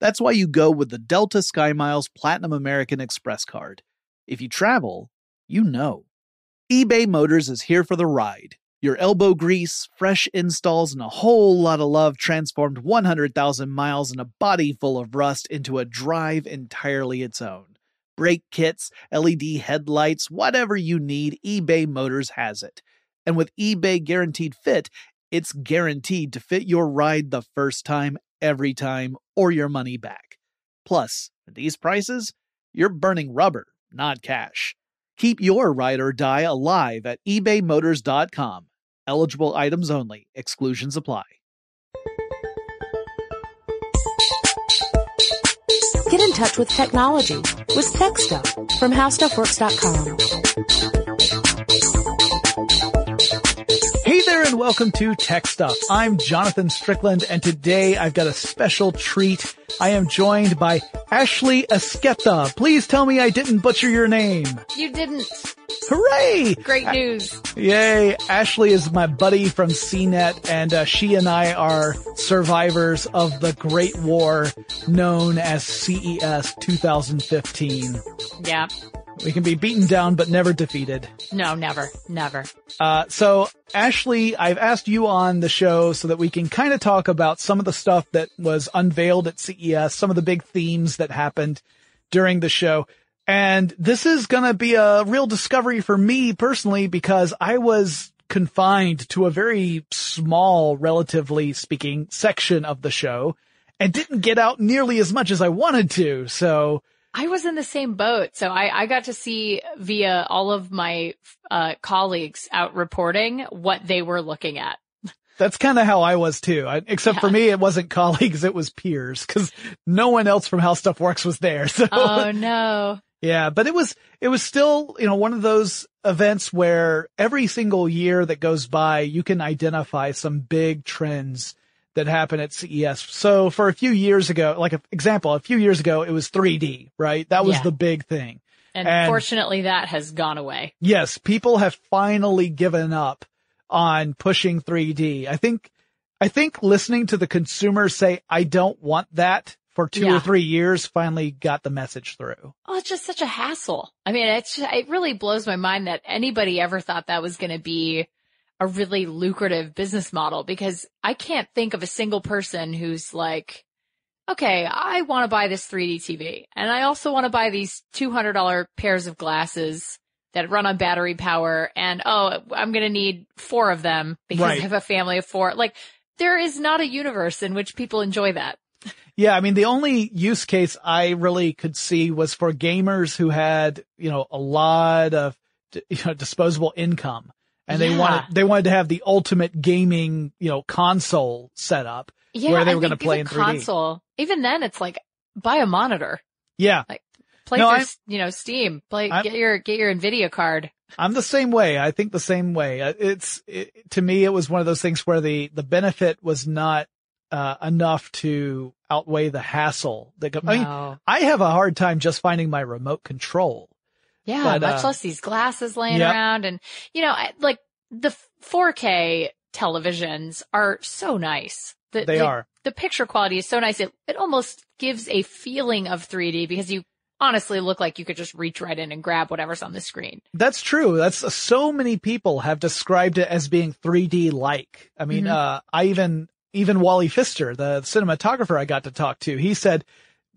That's why you go with the Delta SkyMiles Platinum American Express card. If you travel, you know. eBay Motors is here for the ride. Your elbow grease, fresh installs, and a whole lot of love transformed 100,000 miles and a body full of rust into a drive entirely its own. Brake kits, LED headlights, whatever you need, eBay Motors has it. And with eBay Guaranteed Fit, it's guaranteed to fit your ride the first time, every time, or your money back. Plus, at these prices, you're burning rubber, not cash. Keep your ride or die alive at ebaymotors.com. Eligible items only, exclusions apply. Get in touch with technology with Tech Stuff from HowStuffWorks.com. and welcome to Tech Stuff. I'm Jonathan Strickland and today I've got a special treat. I am joined by Ashley Esqueda. Please tell me I didn't butcher your name. You didn't. Hooray! Great news. Yay! Ashley is my buddy from CNET and uh, she and I are survivors of the Great War known as CES 2015. Yeah. We can be beaten down but never defeated. No, never, never. Uh, so Ashley, I've asked you on the show so that we can kind of talk about some of the stuff that was unveiled at CES, some of the big themes that happened during the show. And this is going to be a real discovery for me personally because I was confined to a very small, relatively speaking, section of the show and didn't get out nearly as much as I wanted to. So, I was in the same boat. So I, I got to see via all of my uh, colleagues out reporting what they were looking at. That's kind of how I was too. I, except yeah. for me, it wasn't colleagues, it was peers because no one else from How Stuff Works was there. So. Oh no. Yeah, but it was, it was still, you know, one of those events where every single year that goes by, you can identify some big trends that happened at CES. So for a few years ago, like an example, a few years ago, it was 3D, right? That was yeah. the big thing. And, and fortunately that has gone away. Yes, people have finally given up on pushing 3D. I think, I think listening to the consumers say, I don't want that for two yeah. or three years finally got the message through. Oh, it's just such a hassle. I mean, it's, just, it really blows my mind that anybody ever thought that was going to be a really lucrative business model because I can't think of a single person who's like, okay, I want to buy this 3D TV and I also want to buy these $200 pairs of glasses that run on battery power and oh, I'm going to need four of them because right. I have a family of four. Like there is not a universe in which people enjoy that. Yeah, I mean, the only use case I really could see was for gamers who had, you know, a lot of, you know, disposable income and they Yeah. wanted they wanted to have the ultimate gaming, you know, console setup. Yeah, where they I were gonna think play in 3D. console. Even then, it's like buy a monitor, Yeah, like play No, through, you know, Steam, play I'm- get your get your Nvidia card. I'm the same way. I think the same way. Uh, It's it, to me, it was one of those things where the the benefit was not uh, enough to outweigh the hassle. That go- I mean, I have a hard time just finding my remote control. Yeah, But, much uh, less these glasses laying Yep. around. And, you know, I- like the 4K televisions are so nice. The, They the- are. The picture quality is so nice. It, it almost gives a feeling of 3D because you honestly look like you could just reach right in and grab whatever's on the screen. That's true. That's so many people have described it as being 3D like. I mean, Mhm. uh, I even, even Wally Pfister, the cinematographer I got to talk to, he said,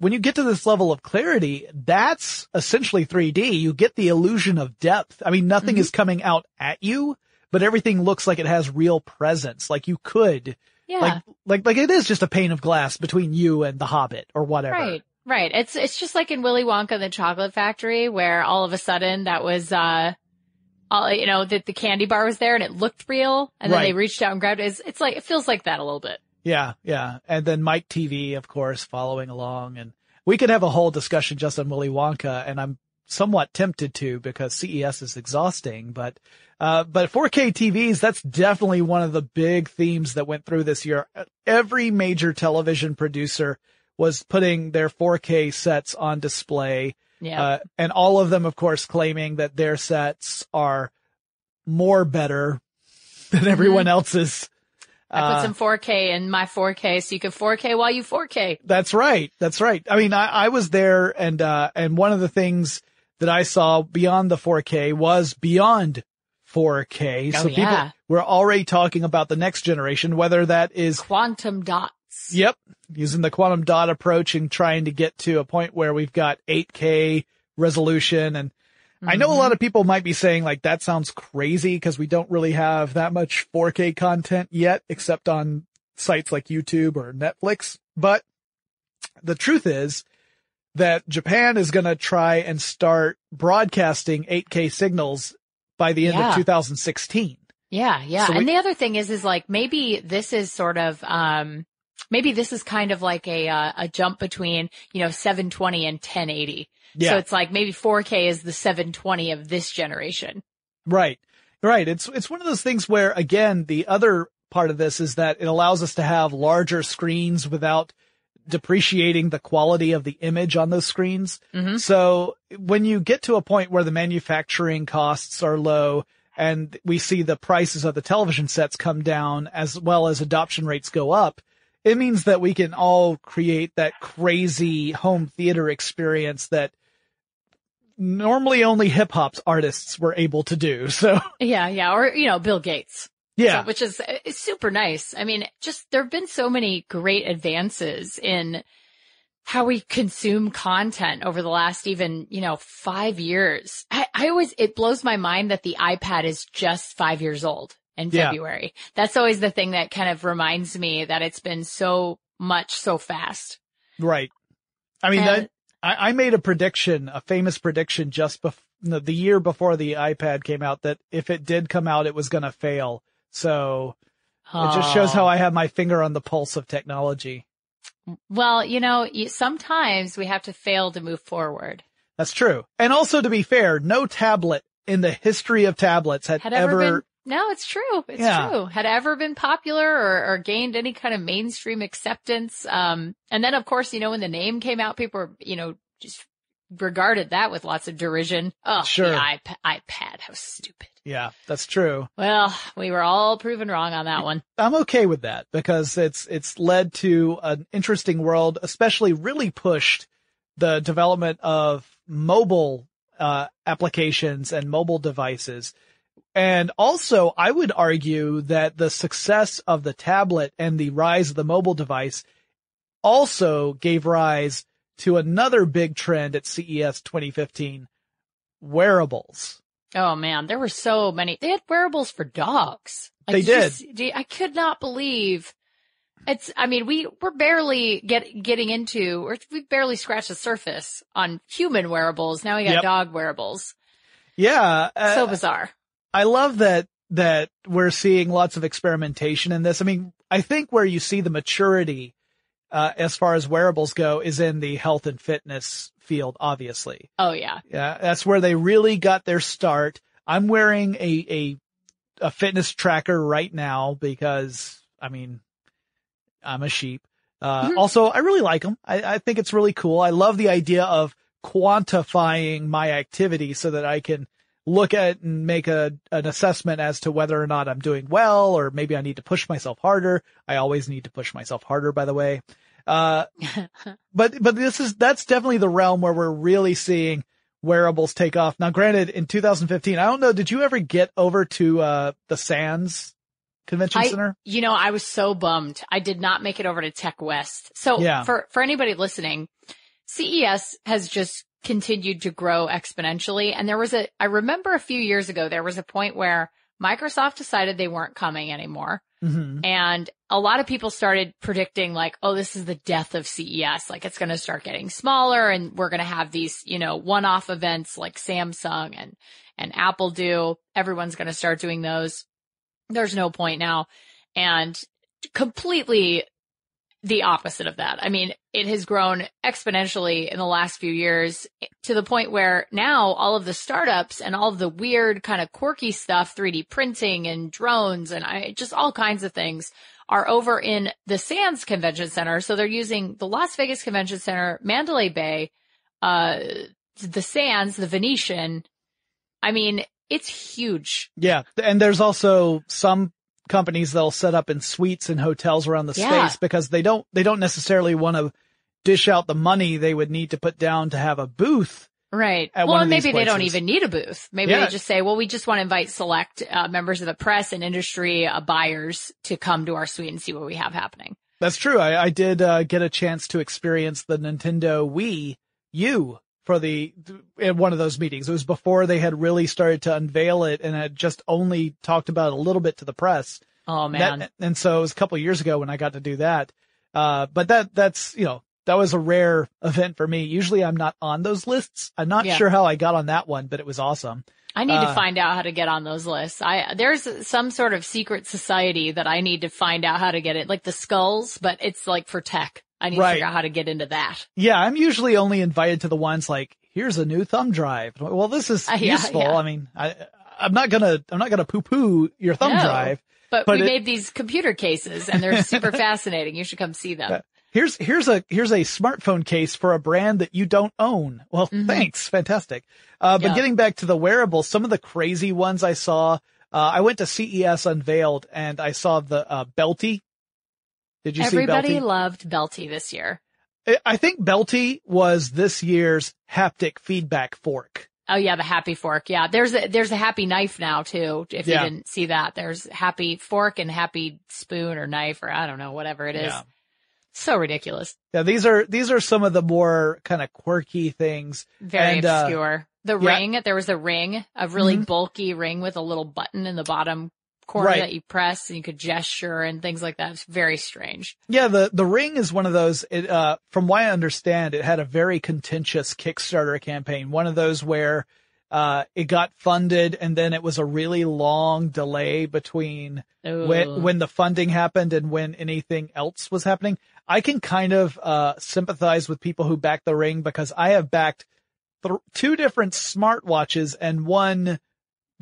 when you get to this level of clarity, that's essentially 3D. You get the illusion of depth. I mean, nothing Mhm. is coming out at you, but everything looks like it has real presence. Like you could, Yeah. like, like, like it is just a pane of glass between you and the Hobbit or whatever. Right. Right. It's, it's just like in Willy Wonka and the Chocolate Factory where all of a sudden that was, uh, all, you know, that the candy bar was there and it looked real and then Right. they reached out and grabbed it. It's, it's like, it feels like that a little bit. Yeah, yeah. And then Mike Teavee, of course, following along. And we could have a whole discussion just on Willy Wonka, and I'm somewhat tempted to because CES is exhausting, but, uh, but 4K TVs, that's definitely one of the big themes that went through this year. Every major television producer was putting their 4K sets on display. Yeah. Uh, and all of them, of course, claiming that their sets are more better than everyone else's. I put Uh, some 4K in my 4K so you can 4K while you 4K. That's right. That's right. I mean, I, I was there and, uh, and one of the things that I saw beyond the 4K was beyond 4K. Oh, so people yeah. were already talking about the next generation, whether that is, Quantum dots. yep, using the quantum dot approach and trying to get to a point where we've got 8K resolution. And I know a lot of people might be saying like, that sounds crazy because we don't really have that much 4K content yet, except on sites like YouTube or Netflix. But the truth is that Japan is going to try and start broadcasting 8K signals by the end Yeah. of 2016. Yeah, yeah. So we- and the other thing is, is like maybe this is sort of, um, maybe this is kind of like a, uh, a jump between, you know, 720 and 1080. Yeah. So it's like maybe 4K is the 720 of this generation. Right. Right. It's, it's one of those things where again, the other part of this is that it allows us to have larger screens without depreciating the quality of the image on those screens. Mhm. So when you get to a point where the manufacturing costs are low and we see the prices of the television sets come down as well as adoption rates go up, it means that we can all create that crazy home theater experience that normally only hip hop artists were able to do. So Yeah, yeah. Or, you know, Bill Gates. yeah, So- which is, uh, is super nice. I mean, just there have been so many great advances in how we consume content over the last even, you know, five years. I, I always, it blows my mind that the iPad is just five years old in Yeah. February. That's always the thing that kind of reminds me that it's been so much so fast. right. I mean, And- that, I, I made a prediction, a famous prediction just bef- the year before the iPad came out that if it did come out, it was going to fail. So it just shows how I have my finger on the pulse of technology. Well, you know, sometimes we have to fail to move forward. That's true. And also to be fair, no tablet in the history of tablets had, had ever, ever, no it's true it's Yeah. true had ever been popular or, or gained any kind of mainstream acceptance um and then of course you know when the name came out people were you know just regarded that with lots of derision oh Sure. the iPad, iPad how stupid yeah, that's true. well we were all proven wrong on that one I'm okay with that because it's, it's led to an interesting world, especially really pushed the development of mobile, uh, applications and mobile devices. And also I would argue that the success of the tablet and the rise of the mobile device also gave rise to another big trend at CES 2015, wearables. oh man there were so many they had wearables for dogs They did you did. see- do- i could not believe it's, I mean, we, we're barely get, getting into, or we barely scratched the surface on human wearables. Now we got Yep. dog wearables. Yeah. uh, so bizarre. I love that that we're seeing lots of experimentation in this. I mean, I think where you see the maturity uh, as far as wearables go is in the health and fitness field, obviously. Oh yeah. Yeah, that's where they really got their start. I'm wearing a, a, a fitness tracker right now because, I mean, I'm a sheep. Uh, Mhm. also, I really like them. I, I think it's really cool. I love the idea of quantifying my activity so that I can look at and make a, an assessment as to whether or not I'm doing well or maybe I need to push myself harder. I always need to push myself harder, by the way. Uh, but, but this is, that's definitely the realm where we're really seeing wearables take off. Now, granted, in 2015, I don't know, did you ever get over to, uh, the Sands Convention I- Center? You know, I was so bummed. I did not make it over to Tech West. So Yeah. for, for anybody listening, CES has just continued to grow exponentially. And there was a, I remember a few years ago, there was a point where Microsoft decided they weren't coming anymore. hmm And a lot of people started predicting like, oh, this is the death of CES. Like it's going to start getting smaller and we're going to have these, you know, one-off events like Samsung and, and Apple do. Everyone's going to start doing those. There's no point now. And completely the opposite of that. I mean, it has grown exponentially in the last few years to the point where now all of the startups and all of the weird kind of quirky stuff, 3D printing and drones and I, just all kinds of things are over in the Sands Convention Center. So they're using the Las Vegas Convention Center, Mandalay Bay, uh, the Sands, the Venetian. I mean, it's huge. Yeah. And there's also some companies that'll set up in suites and hotels around the Yeah. space because they don't, they don't necessarily want to dish out the money they would need to put down to have a booth. Right. Well, maybe they don't even need a booth. Maybe Yeah. they just say, well, we just want to invite select uh, members of the press and industry uh, buyers to come to our suite and see what we have happening. That's true. I, I did uh, get a chance to experience the Nintendo Wii U for the in one of those meetings. It was before they had really started to unveil it and had just only talked about it a little bit to the press. Oh man. That- and so it was a couple years ago when I got to do that. Uh, but that, that's, you know, that was a rare event for me. Usually I'm not on those lists. I'm not Yeah. sure how I got on that one, but it was awesome. I need uh, to find out how to get on those lists. I, there's some sort of secret society that I need to find out how to get it, like the skulls, but it's like for tech. I need Right. to figure out how to get into that. Yeah, I'm usually only invited to the ones like, here's a new thumb drive. Well, this is Uh, yeah, useful. yeah. I mean, I, I'm not gonna, I'm not gonna poo poo your thumb No. drive. But, But we it- made these computer cases and they're super fascinating. You should come see them. Here's, here's a, here's a smartphone case for a brand that you don't own. Well, Mhm. thanks. Fantastic. Uh, but Yeah. getting back to the wearables, some of the crazy ones I saw, uh, I went to CES unveiled and I saw the, uh, Belty. Did you Everybody see Belty? loved Belty this year. I- think Belty was this year's haptic feedback fork. Oh yeah, the happy fork. Yeah. There's a, there's a happy knife now too. If Yeah. you didn't see that, there's happy fork and happy spoon or knife or I don't know, whatever it is. Yeah. So ridiculous. Yeah, these are, these are some of the more kind of quirky things. Very And, uh, obscure. the yeah. ring, there was a ring, a really Mhm. bulky ring with a little button in the bottom corner Right. that you press and you could gesture and things like that. It's very strange. Yeah, the, the ring is one of those, it, uh, from what I understand, it had a very contentious Kickstarter campaign. One of those where, uh, it got funded and then it was a really long delay between Ooh. when, when the funding happened and when anything else was happening. I can kind of, uh, sympathize with people who back the ring because I have backed th- two different smartwatches and one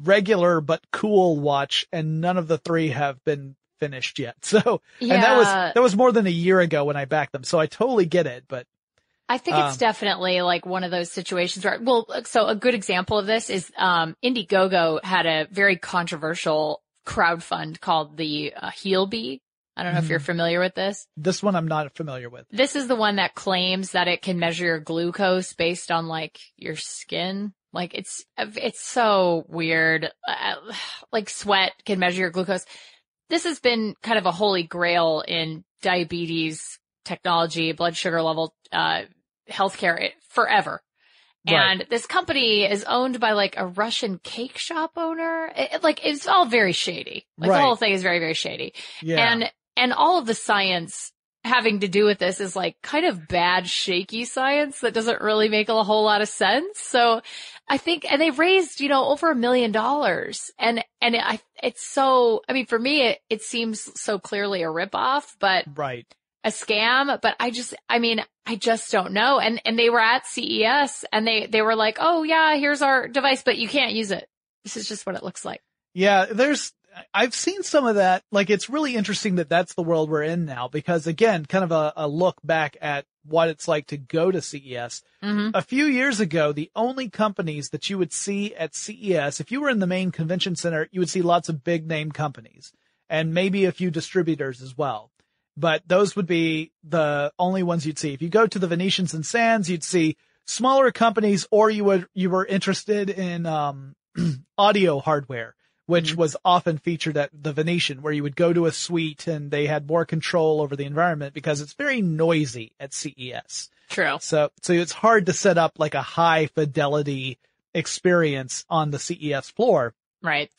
regular but cool watch and none of the three have been finished yet. So, yeah, and that was, that was more than a year ago when I backed them. So I totally get it, but I think it's um, definitely like one of those situations where, well, so a good example of this is, um, Indiegogo had a very controversial crowdfund called the uh, Healbe. I don't know if Mhm. you're familiar with this. this one I'm not familiar with. This is the one that claims that it can measure your glucose based on like your skin. Like it's, it's so weird. Uh, like sweat can measure your glucose. This has been kind of a holy grail in diabetes technology, blood sugar level, uh, healthcare it- forever. Right. And this company is owned by like a Russian cake shop owner. It, it- like it's all very shady. Like Right. the whole thing is very, very shady Yeah. and and all of the science having to do with this is like kind of bad, shaky science that doesn't really make a whole lot of sense. So I think, and they raised, you know, over a million dollars and, and I, it's so, I mean, for me, it, it seems so clearly a ripoff, but Right. a scam, but I just, I mean, I just don't know. And, and they were at CES and they, they were like, Oh yeah, here's our device, but you can't use it. This is just what it looks like. Yeah, there's, I've seen some of that. Like, it's really interesting that that's the world we're in now because again, kind of a, a look back at what it's like to go to CES. Mm-hmm. A few years ago, the only companies that you would see at CES, if you were in the main convention center, you would see lots of big name companies and maybe a few distributors as well. But those would be the only ones you'd see. If you go to the Venetians and Sands, you'd see smaller companies or you would, you were interested in, um, audio hardware, which mm-hmm. was often featured at the Venetian where you would go to a suite and they had more control over the environment because it's very noisy at CES. True. So, so it's hard to set up like a high fidelity experience on the CES floor. Right.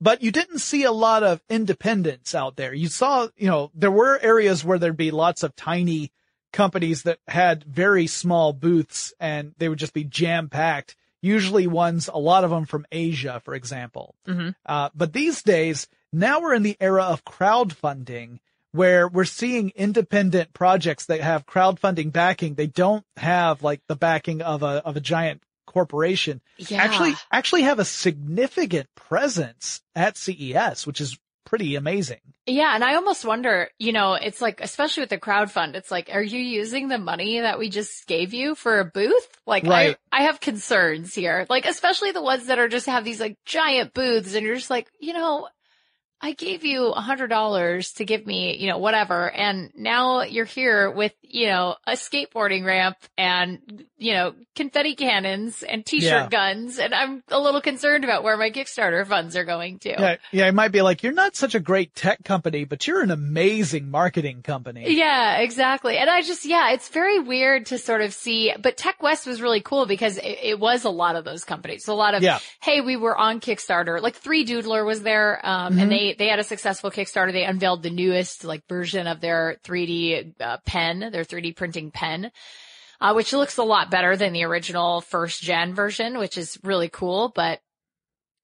But you didn't see a lot of independence out there. You saw, you know, there were areas where there'd be lots of tiny companies that had very small booths and they would just be jam packed. Usually ones, a lot of them from Asia, for example. Mhm. Uh, but these days, now we're in the era of crowdfunding where we're seeing independent projects that have crowdfunding backing. They don't have like the backing of a, of a giant corporation. Yeah. Actually, actually have a significant presence at CES, which is pretty amazing. Yeah. And I almost wonder, you know, it's like, especially with the crowd fund, it's like, are you using the money that we just gave you for a booth? Like, Right. I, I have concerns here, like, especially the ones that are just have these like giant booths and you're just like, you know, I gave you a hundred dollars to give me, you know, whatever. And now you're here with, you know, a skateboarding ramp and, you know, confetti cannons and t-shirt Yeah. guns. And I'm a little concerned about where my Kickstarter funds are going to. Yeah, yeah, it might be like, you're not such a great tech company, but you're an amazing marketing company. Yeah, exactly. And I just, yeah, it's very weird to sort of see, but Tech West was really cool because it, it was a lot of those companies. A lot of, Yeah. hey, we were on Kickstarter. Like 3Doodler was there, um, Mhm. and they, they had a successful Kickstarter. They unveiled the newest like version of their 3D uh, pen, their 3D printing pen. Uh, which looks a lot better than the original first gen version, which is really cool. But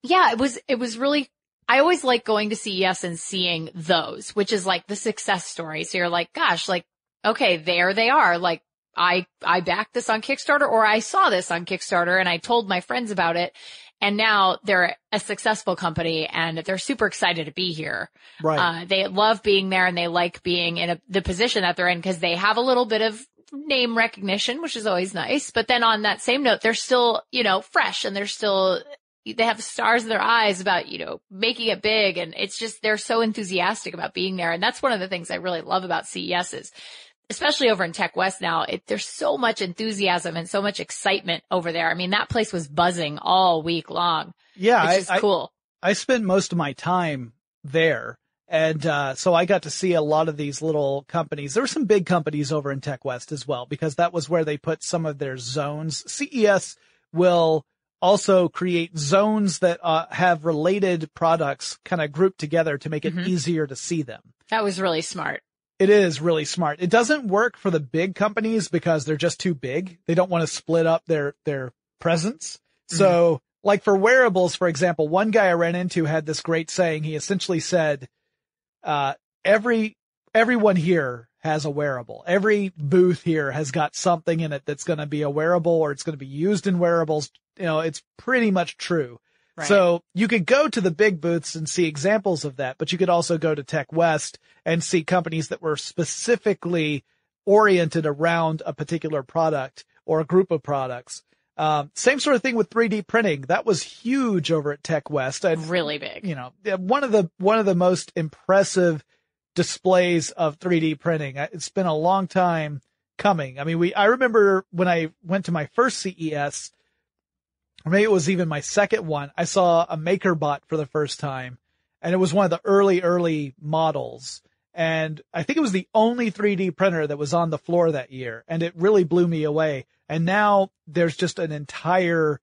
yeah, it was, it was really I always like going to CES and seeing those, which is like the success story. So you're like, gosh, like, okay, there they are. Like I, I backed this on Kickstarter or I saw this on Kickstarter and I told my friends about it. And now they're a successful company and they're super excited to be here. Right. Uh, they love being there and they like being in a, the position that they're in because they have a little bit of name recognition, which is always nice. But then on that same note, they're still, you know, fresh and they're still, they have stars in their eyes about, you know, making it big. And it's just, they're so enthusiastic about being there. And that's one of the things I really love about CES is, especially over in Tech West now, it, there's so much enthusiasm and so much excitement over there. I mean, that place was buzzing all week long, yeah, which is I, cool. I spent most of my time there. And, uh, so I got to see a lot of these little companies. There were some big companies over in Tech West as well, because that was where they put some of their zones. CES will also create zones that, uh, have related products kind of grouped together to make it Mhm. easier to see them. That was really smart. It is really smart. It doesn't work for the big companies because they're just too big. They don't want to split up their, their presence. So like for wearables, for example, one guy I ran into had this great saying. He essentially said, uh, every, everyone here has a wearable. Every booth here has got something in it that's going to be a wearable or it's going to be used in wearables. You know, it's pretty much true. Right. So you could go to the big booths and see examples of that, but you could also go to Tech West and see companies that were specifically oriented around a particular product or a group of products. Um, same sort of thing with 3D printing. That was huge over at Tech West. And, really big. you know, one of the, one of the most impressive displays of 3D printing. It's been a long time coming. I mean, we, I remember when I went to my first CES, or maybe it was even my second one, I saw a MakerBot for the first time and it was one of the early, early models. And I think it was the only 3D printer that was on the floor that year and it really blew me away. And now there's just an entire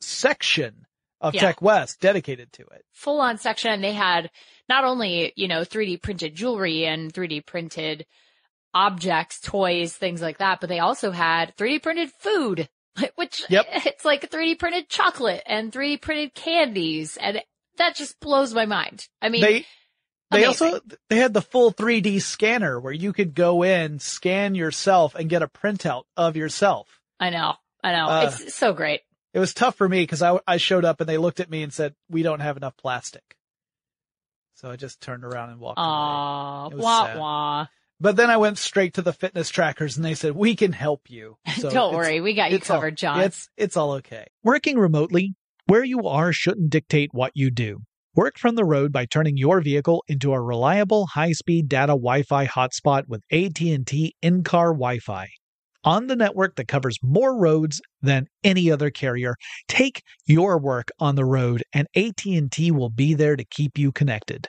section of Yeah. Tech West dedicated to it. full on section. They had not only, you know, 3D printed jewelry and 3D printed objects, toys, things like that, but they also had 3D printed food, which Yep. it's like 3D printed chocolate and 3D printed candies. And that just blows my mind. I mean, they they amazing. also they had the full 3D scanner where you could go in, scan yourself, and get a printout of yourself. I know, I know. Uh, it's so great. It was tough for me because I I showed up and they looked at me and said, "We don't have enough plastic." So I just turned around and walked away. Aw, It wah sad. wah. But then I went straight to the fitness trackers and they said, "We can help you." So Don't worry, we got you it's all- covered, John. It's it's all okay. Working remotely, where you are shouldn't dictate what you do. Work from the road by turning your vehicle into a reliable high-speed data Wi-Fi hotspot with AT&T in-car Wi-Fi. On the network that covers more roads than any other carrier, take your work on the road and AT&T will be there to keep you connected.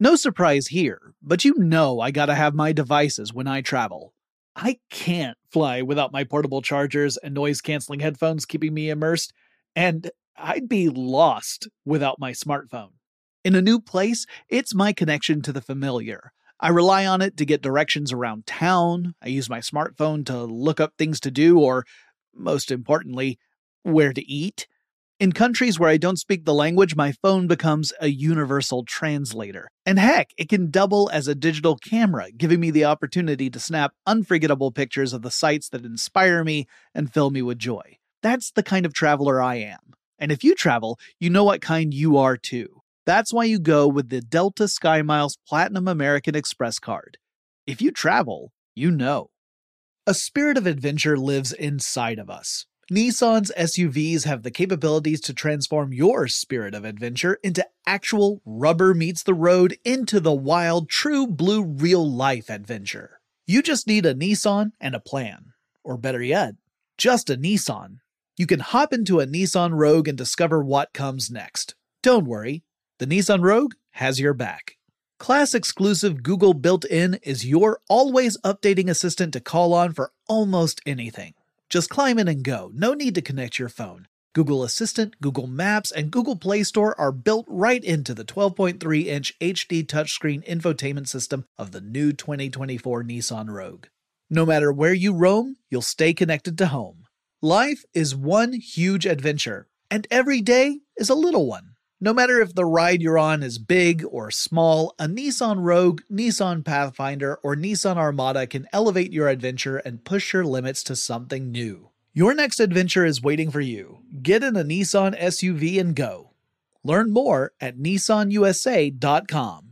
No surprise here, but you know I gotta have my devices when I travel. I can't fly without my portable chargers and noise canceling headphones keeping me immersed, and I'd be lost without my smartphone. In a new place, it's my connection to the familiar. I rely on it to get directions around town. I use my smartphone to look up things to do, or, most importantly, where to eat. In countries where I don't speak the language, my phone becomes a universal translator. And heck, it can double as a digital camera, giving me the opportunity to snap unforgettable pictures of the sights that inspire me and fill me with joy. That's the kind of traveler I am. And if you travel, you know what kind you are too. That's why you go with the Delta SkyMiles Platinum American Express card. If you travel, you know. A spirit of adventure lives inside of us. Nissan's SUVs have the capabilities to transform your spirit of adventure into actual rubber meets the road into the wild, true blue real life adventure. You just need a Nissan and a plan. Or better yet, just a Nissan. You can hop into a Nissan Rogue and discover what comes next. Don't worry, the Nissan Rogue has your back. Class exclusive Google built in is your always updating assistant to call on for almost anything. Just climb in and go, no need to connect your phone. Google Assistant, Google Maps, and Google Play Store are built right into the 12.3 inch HD touchscreen infotainment system of the new 2024 Nissan Rogue. No matter where you roam, you'll stay connected to home. Life is one huge adventure, and every day is a little one. No matter if the ride you're on is big or small, a Nissan Rogue, Nissan Pathfinder, or Nissan Armada can elevate your adventure and push your limits to something new. Your next adventure is waiting for you. Get in a Nissan SUV and go. Learn more at nissanusa.com.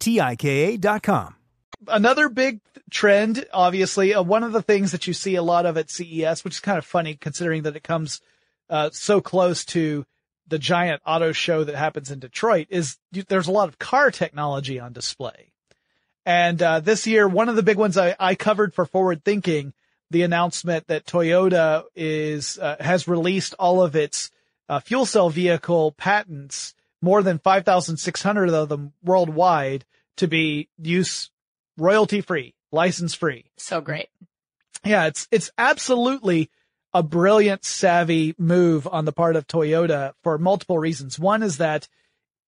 T-I-K-A dot com. another big trend, obviously, uh, one of the things that you see a lot of at CES, which is kind of funny considering that it comes uh, so close to the giant auto show that happens in Detroit, is there's a lot of car technology on display. And uh, this year, one of the big ones I, I covered for Forward Thinking, the announcement that Toyota is uh, has released all of its uh, fuel cell vehicle patents, more than 5,600 of them worldwide, to be use royalty free, license free. So great. Yeah, it's it's absolutely a brilliant, savvy move on the part of Toyota for multiple reasons. One is that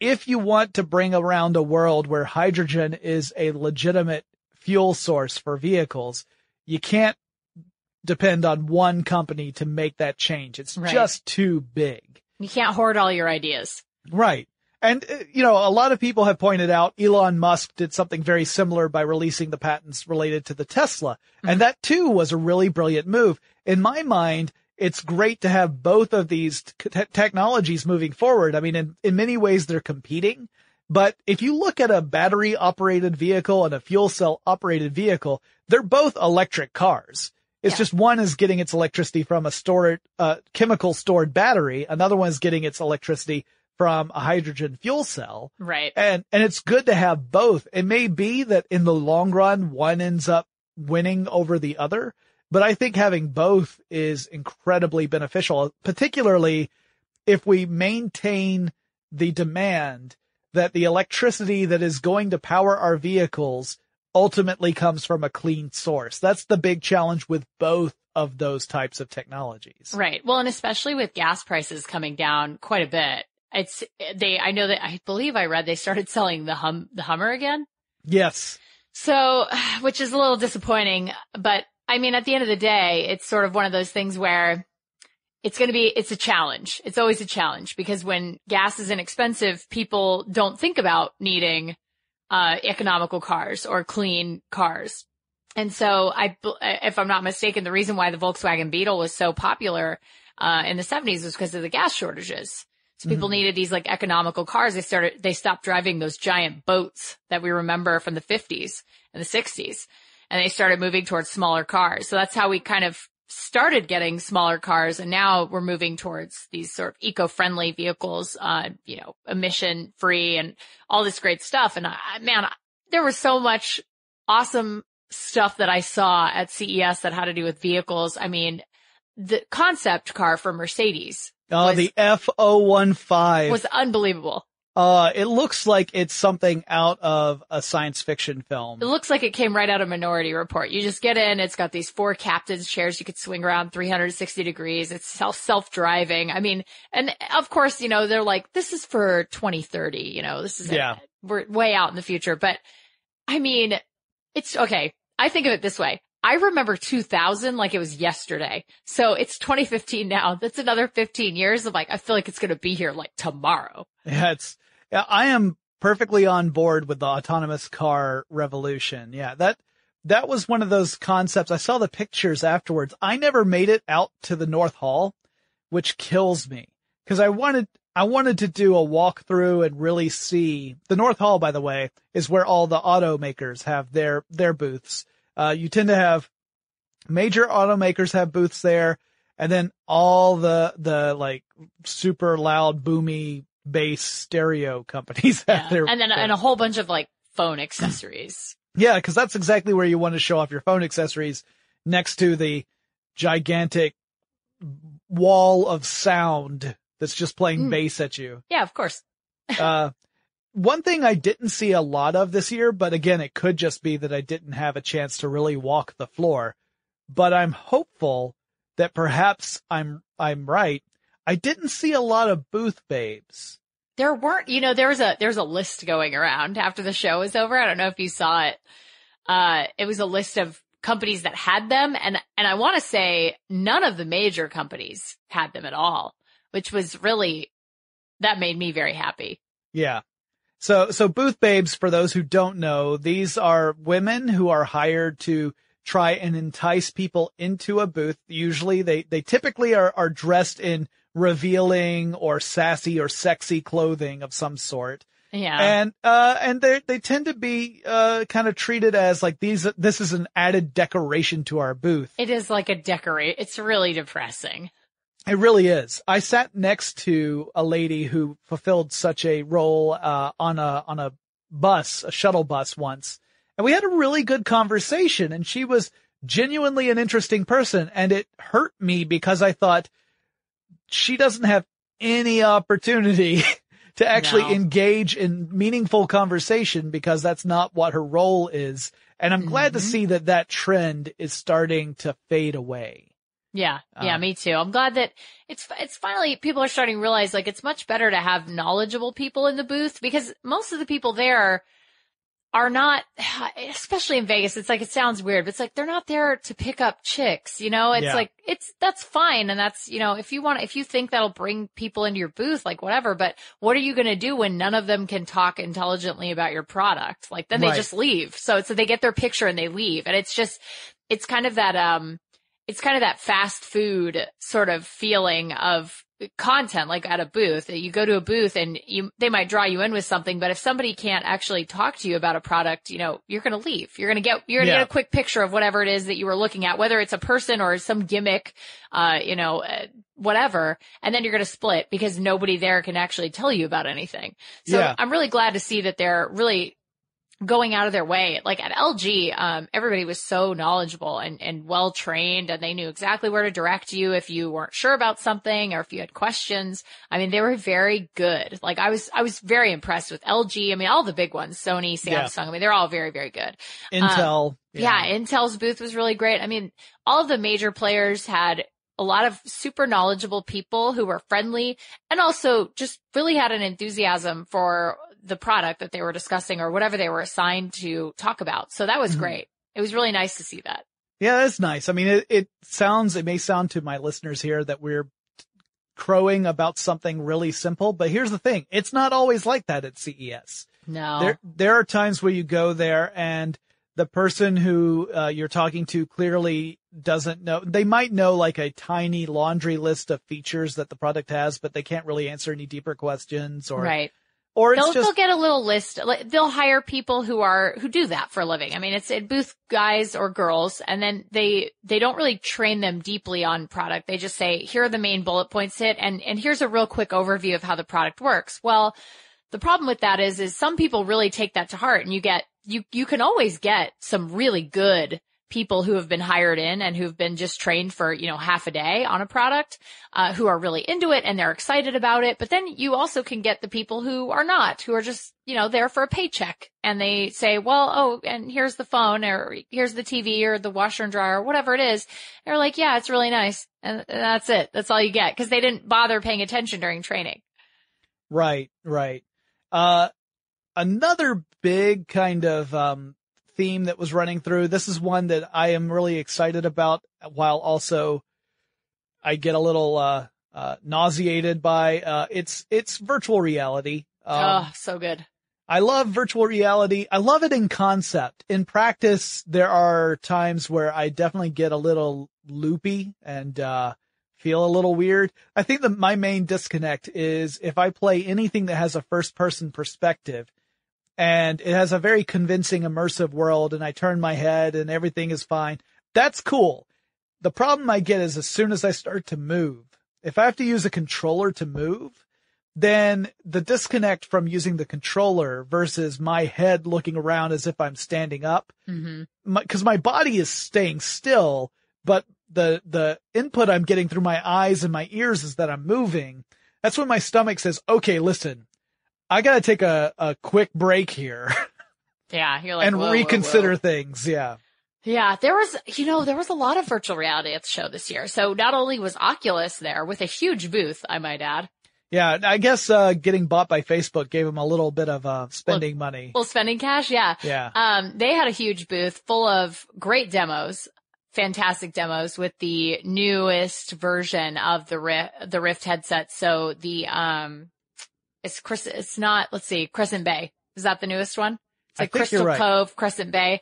if you want to bring around a world where hydrogen is a legitimate fuel source for vehicles, you can't depend on one company to make that change. It's Right. just too big. You can't hoard all your ideas. Right. And, uh, you know, a lot of people have pointed out Elon Musk did something very similar by releasing the patents related to the Tesla. And that too was a really brilliant move. In my mind, it's great to have both of these te- technologies moving forward. I mean, in, in many ways they're competing, but if you look at a battery operated vehicle and a fuel cell operated vehicle, they're both electric cars. It's Yeah. just one is getting its electricity from a stored, uh, chemical stored battery. Another one is getting its electricity from a hydrogen fuel cell. Right. And, and it's good to have both. It may be that in the long run, one ends up winning over the other, but I think having both is incredibly beneficial, particularly if we maintain the demand that the electricity that is going to power our vehicles ultimately comes from a clean source. That's the big challenge with both of those types of technologies. Right. Well, and especially with gas prices coming down quite a bit. It's they I know that I believe I read they started selling the hum the Hummer again. Yes. So, which is a little disappointing, but I mean, at the end of the day, it's sort of one of those things where it's going to be, it's a challenge. It's always a challenge because when gas is inexpensive, people don't think about needing, uh, economical cars or clean cars. And so I, if I'm not mistaken, the reason why the Volkswagen Beetle was so popular, uh, in the 70s was because of the gas shortages. So people needed these like economical cars. They started, they stopped driving those giant boats that we remember from the 50s and the 60s. And they started moving towards smaller cars. So that's how we kind of started getting smaller cars. And now we're moving towards these sort of eco-friendly vehicles, uh, you know, emission free and all this great stuff. And I, man, there was so much awesome stuff that I saw at CES that had to do with vehicles. I mean, the concept car for Mercedes Uh, Was- the F015. was unbelievable. Uh, it looks like it's something out of a science fiction film. It looks like it came right out of Minority Report. You just get in, it's got these four captain's chairs you could swing around 360 degrees. It's self, self-driving. I mean, and of course, you know, they're like, this is for 2030, you know, this is, Yeah. we're way out in the future, but I mean, it's okay. I think of it this way. I remember 2000 like it was yesterday. So it's 2015 now. That's another 15 years of like, I feel like it's going to be here like tomorrow. Yeah, it's, I am perfectly on board with the autonomous car revolution. Yeah, that, that was one of those concepts. I saw the pictures afterwards. I never made it out to the North Hall, which kills me because I wanted, I wanted to do a walkthrough and really see the North Hall, by the way, is where all the automakers have their, their booths. Uh, you tend to have major automakers have booths there and then all the, the like super loud, boomy bass stereo companies have Yeah. their, And then, and a whole bunch of like phone accessories. yeah, cause that's exactly where you want to show off your phone accessories next to the gigantic wall of sound that's just playing Mm. bass at you. Yeah, of course. Uh, one thing I didn't see a lot of this year, but again, it could just be that I didn't have a chance to really walk the floor, but I'm hopeful that perhaps I'm, I'm right. I didn't see a lot of booth babes. There weren't, you know, there was a, there's a list going around after the show was over. I don't know if you saw it. Uh, it was a list of companies that had them. And, and I want to say none of the major companies had them at all, which was really, that made me very happy. Yeah. So, so booth babes, for those who don't know, these are women who are hired to try and entice people into a booth. Usually they, they typically are, are dressed in revealing or sassy or sexy clothing of some sort. Yeah. And, uh, and they, they tend to be, uh, kind of treated as like these, this is an added decoration to our booth. it is like a decorate. It's really depressing. It really is. I sat next to a lady who fulfilled such a role uh, on a on a bus, a shuttle bus once, and we had a really good conversation. And she was genuinely an interesting person, and it hurt me because I thought she doesn't have any opportunity to actually No. engage in meaningful conversation because that's not what her role is. And I'm glad to Mhm. see that that trend is starting to fade away. Yeah. Yeah, Um, me too. I'm glad that it's, it's finally, people are starting to realize like it's much better to have knowledgeable people in the booth because most of the people there are not, especially in Vegas, it's like, it sounds weird, but it's like they're not there to pick up chicks, you know? It's Yeah. like, it's, that's fine. And that's, you know, if you want, if you think that'll bring people into your booth, like whatever, but what are you going to do when none of them can talk intelligently about your product? Like then they just leave. So, so they get their picture and they leave. And it's just, it's kind of that, um, it's kind of that fast food sort of feeling of content like at a booth you go to a booth and you they might draw you in with something but if somebody can't actually talk to you about a product you know you're going to leave you're going to get you're going to Yeah. get a quick picture of whatever it is that you were looking at whether it's a person or some gimmick uh you know uh, whatever and then you're going to split because nobody there can actually tell you about anything so Yeah. i'm really glad to see that they're really going out of their way. Like at LG, um, everybody was so knowledgeable and, and well trained and they knew exactly where to direct you if you weren't sure about something or if you had questions. I mean, they were very good. Like I was, I was very impressed with LG. I mean, all the big ones, Sony, Yeah. Samsung. I mean, they're all very, very good. Intel. Yeah. Intel's booth was really great. I mean, all of the major players had a lot of super knowledgeable people who were friendly and also just really had an enthusiasm for the product that they were discussing or whatever they were assigned to talk about. So that was Mhm. great. It was really nice to see that. Yeah, that's nice. I mean, it, it sounds, it may sound to my listeners here that we're crowing about something really simple, but here's the thing. It's not always like that at CES. No. There, there are times where you go there and the person who uh, you're talking to clearly doesn't know. They might know like a tiny laundry list of features that the product has, but they can't really answer any deeper questions or, right. Or it's They'll, just, they'll get a little list. like, They'll hire people who are, who do that for a living. I mean, it's it booth guys or girls and then they, they don't really train them deeply on product. They just say, here are the main bullet points hit and, and here's a real quick overview of how the product works. Well, the problem with that is, is some people really take that to heart and you get, you, you can always get some really good people who have been hired in and who've been just trained for, you know, half a day on a product, uh, who are really into it and they're excited about it. But then you also can get the people who are not, who are just, you know, there for a paycheck and they say, well, oh, and here's the phone or here's the TV or the washer and dryer or whatever it is. They're like, yeah, it's really nice. And that's it. That's all you get because they didn't bother paying attention during training. Right, right. Uh, another big kind of, um, theme that was running through. This is one that I am really excited about while also I get a little, uh, uh, nauseated by, uh, it's, it's virtual reality. Um, oh, so good. I love virtual reality. I love it in concept. In practice, there are times where I definitely get a little loopy and, uh, feel a little weird. I think that my main disconnect is if I play anything that has a first person perspective and it has a very convincing immersive world and I turn my head and everything is fine. That's cool. The problem I get is as soon as I start to move, if I have to use a controller to move, then the disconnect from using the controller versus my head looking around as if I'm standing up, Mm-hmm. because my, body is staying still, but the the input I'm getting through my eyes and my ears is that I'm moving. That's when my stomach says, "Okay, listen, I got to take a a quick break here Yeah. You're like, and whoa, whoa, reconsider whoa. things." Yeah, Yeah, there was, you know, there was a lot of virtual reality at the show this year. So not only was Oculus there with a huge booth, I might add, yeah. I guess uh getting bought by Facebook gave them a little bit of uh spending money. well, spending cash, yeah. Yeah, Um, they had a huge booth full of great demos, fantastic demos with the newest version of the Rift, the Rift headset. So the, um, it's Chris, it's not, let's see, Crescent Bay. Is that the newest one? It's like Crystal right. Cove, Crescent Bay.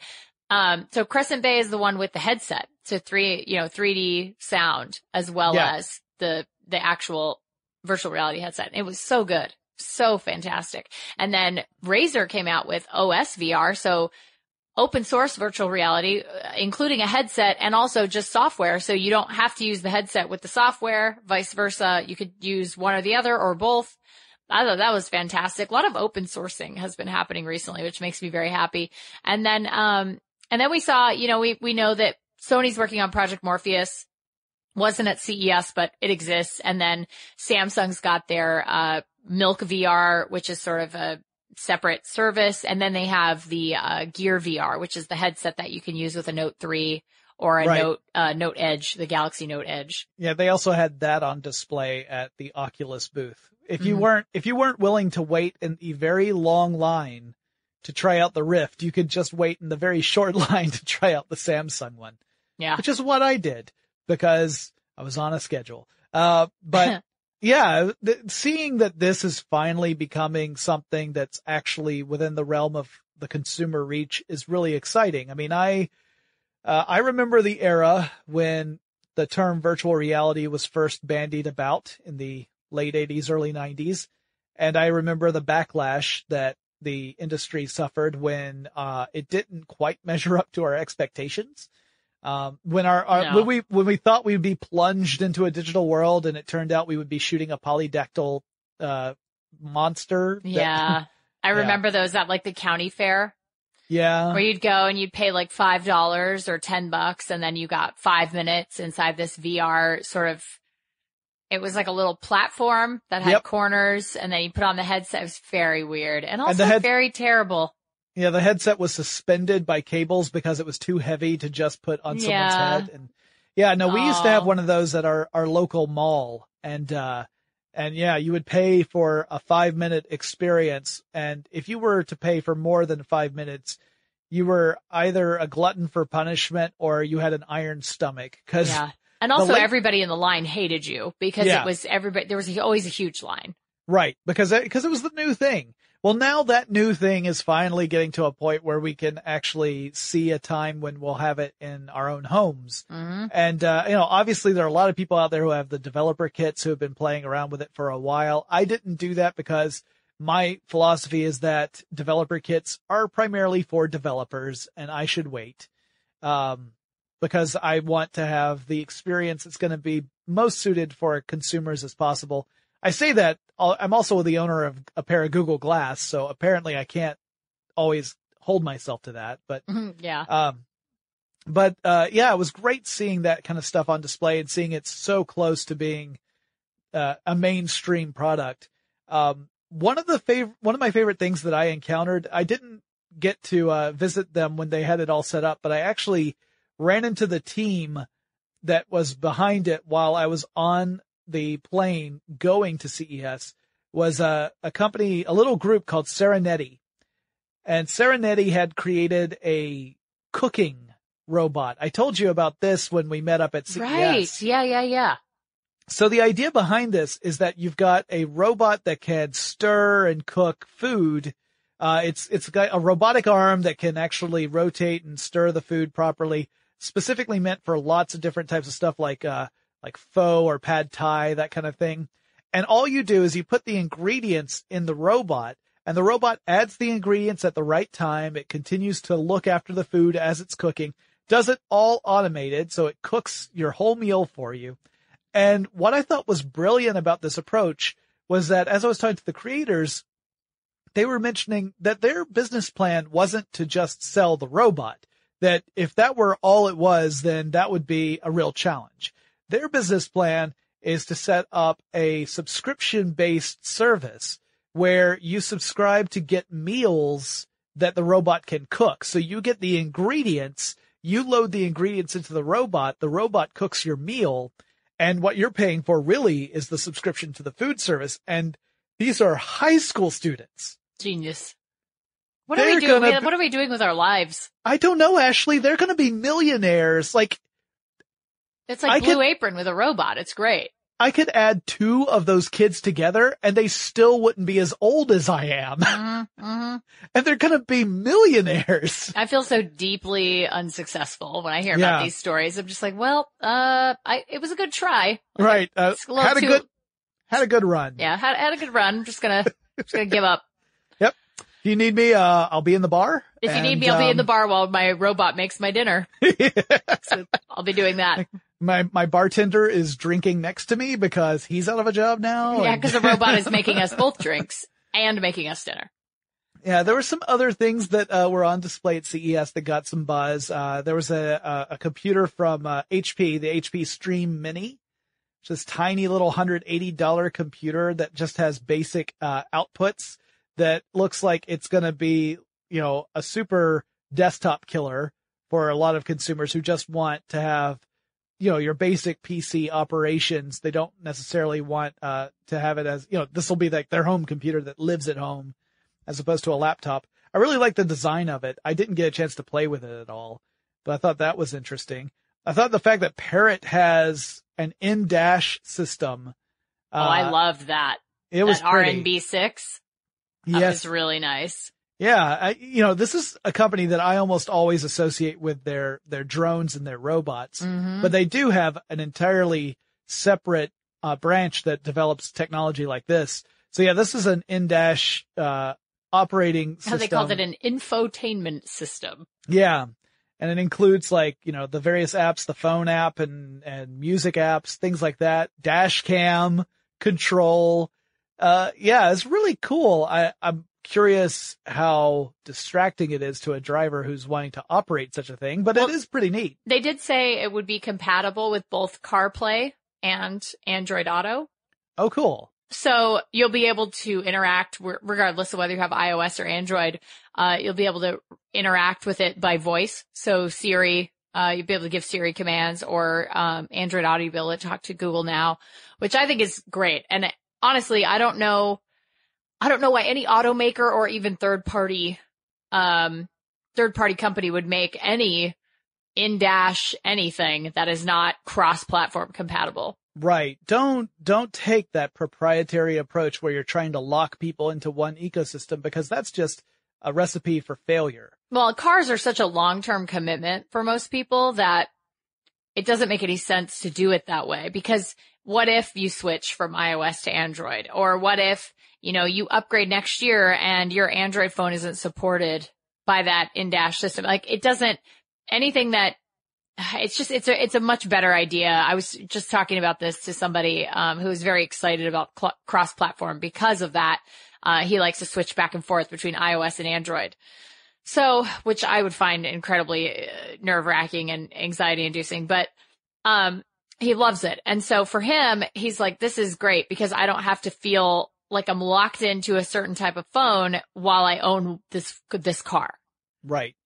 Um, so Crescent Bay is the one with the headset. So three, you know, 3D sound as well Yeah. as the, the actual virtual reality headset. It was so good. So fantastic. And then Razer came out with OS VR. So open source virtual reality, uh, including a headset and also just software. So you don't have to use the headset with the software, vice versa. You could use one or the other or both. I thought that was fantastic. A lot of open sourcing has been happening recently, which makes me very happy. And then, um, and then we saw, you know, we, we know that Sony's working on Project Morpheus. Wasn't at CES, but it exists. And then Samsung's got their, uh, Milk VR, which is sort of a separate service. And then they have the, uh, Gear VR, which is the headset that you can use with a Note 3 or a Right. Note, uh, Note Edge, the Galaxy Note Edge. yeah. They also had that on display at the Oculus booth. If you Mhm. weren't if you weren't willing to wait in a very long line to try out the Rift, you could just wait in the very short line to try out the Samsung one. Yeah. which is what I did because I was on a schedule. Uh, but yeah, th- seeing that this is finally becoming something that's actually within the realm of the consumer reach is really exciting. I mean, I, uh, I remember the era when the term virtual reality was first bandied about in the late 80s, early 90s. And I remember the backlash that the industry suffered when uh, it didn't quite measure up to our expectations. Um, when our, our No. when we when we thought we'd be plunged into a digital world, and it turned out we would be shooting a polydactyl uh, monster. that- Yeah. I Yeah. remember those at like the county fair yeah, where you'd go and you'd pay like five dollars or ten bucks and then you got five minutes inside this VR sort of it was like a little platform that had Yep. corners and then you put on the headset. It was very weird and And also the head- very terrible. yeah. The headset was suspended by cables because it was too heavy to just put on someone's Yeah. head. And yeah, no, we used to have one of those at our our local mall, and uh, and yeah, you would pay for a five minute experience, and if you were to pay for more than five minutes. You were either a glutton for punishment or you had an iron stomach. Cause Yeah. And also late- everybody in the line hated you because Yeah. it was everybody, there was always a huge line. Right, because because it was the new thing. Well, now that new thing is finally getting to a point where we can actually see a time when we'll have it in our own homes. hmm And uh, you know, obviously there are a lot of people out there who have the developer kits who have been playing around with it for a while. I didn't do that because my philosophy is that developer kits are primarily for developers and I should wait. Um, because I want to have the experience that's going to be most suited for consumers as possible. I say that I'm also the owner of a pair of Google Glass, so apparently I can't always hold myself to that, but Yeah. um, but uh, yeah, it was great seeing that kind of stuff on display and seeing it so close to being uh, a mainstream product. Um, one of the fav- one of my favorite things that I encountered, I didn't get to uh, visit them when they had it all set up, but I actually ran into the team that was behind it while I was on the plane going to CES. Was a, a company, a little group called Sereneti. And Sereneti had created a cooking robot. I told you about this when we met up at CES. Right. Yeah. Yeah. Yeah. So the idea behind this is that you've got a robot that can stir and cook food. Uh, it's, it's got a robotic arm that can actually rotate and stir the food properly, specifically meant for lots of different types of stuff like, uh, like pho or pad thai, that kind of thing. And all you do is you put the ingredients in the robot and the robot adds the ingredients at the right time. It continues to look after the food as it's cooking, does it all automated. So it cooks your whole meal for you. And what I thought was brilliant about this approach was that as I was talking to the creators, they were mentioning that their business plan wasn't to just sell the robot. That if that were all it was, then that would be a real challenge. Their business plan is to set up a subscription based service where you subscribe to get meals that the robot can cook. So you get the ingredients, you load the ingredients into the robot, the robot cooks your meal, and what you're paying for really is the subscription to the food service. And these are high school students. Genius. What are we doing? gonna What are we doing with our lives? I don't know, Ashley. They're going to be millionaires. Like It's like I Blue could- Apron with a robot. It's great. I could add two of those kids together and they still wouldn't be as old as I am. hmm hmm and they're going to be millionaires. I feel so deeply unsuccessful when I hear Yeah. about these stories. I'm just like, well, uh, I, it was a good try. Right. Uh, a had a too- good, had a good run. Yeah, had, had a good run. I'm just gonna, just gonna give up. If you need me, uh, I'll be in the bar. If you And, need me, I'll be in the um, bar while my robot makes my dinner. So I'll be doing that. my, my bartender is drinking next to me because he's out of a job now. Yeah, and- because the robot is making us both drinks and making us dinner. Yeah, there were some other things that uh, were on display at CES that got some buzz. Uh, there was a, a, a computer from uh, HP, the HP Stream Mini, which is tiny little $180 computer that just has basic uh, outputs that looks like it's going to be, you know, a super desktop killer for a lot of consumers who just want to have, you know, your basic PC operations. They don't necessarily want uh, to have it as, you know, this will be like their home computer that lives at home as opposed to a laptop. I really like the design of it. I didn't get a chance to play with it at all, but I thought that was interesting. I thought the fact that Parrot has an in-dash system. Oh, I loved that. it was that pretty. RNB six. Yes, was really nice. Yeah, I, you know, this is a company that I almost always associate with their their drones and their robots, Mhm. but they do have an entirely separate uh, branch that develops technology like this. So yeah, this is an in-dash uh, operating system. How they called it an infotainment system. Yeah. And it includes like, you know, the various apps, the phone app and, and music apps, things like that, dash cam, control. Uh, yeah, it's really cool. I, I'm curious how distracting it is to a driver who's wanting to operate such a thing, but Well- it is pretty neat. They did say it would be compatible with both CarPlay and Android Auto. Oh, cool. So you'll be able to interact regardless of whether you have iOS or Android. Uh, you'll be able to interact with it by voice. So Siri, uh, you'll be able to give Siri commands or, um, Android Auto, you'll be able to talk to Google now, which I think is great. And honestly, I don't know, I don't know why any automaker or even third party, um, third party company would make any in dash anything that is not cross platform compatible. Right. Don't, don't take that proprietary approach where you're trying to lock people into one ecosystem because that's just a recipe for failure. Well, cars are such a long-term commitment for most people that it doesn't make any sense to do it that way because what if you switch from iOS to Android or what if, you know, you upgrade next year and your Android phone isn't supported by that in-dash system? Like it doesn't, anything that it's just, it's a, it's a much better idea. I was just talking about this to somebody, um, who was very excited about cl- cross-platform because of that. Uh, he likes to switch back and forth between iOS and Android. So, which I would find incredibly uh, nerve wracking and anxiety inducing, but, um, he loves it. And so for him, he's like, this is great because I don't have to feel like I'm locked into a certain type of phone while I own this, this car. Right.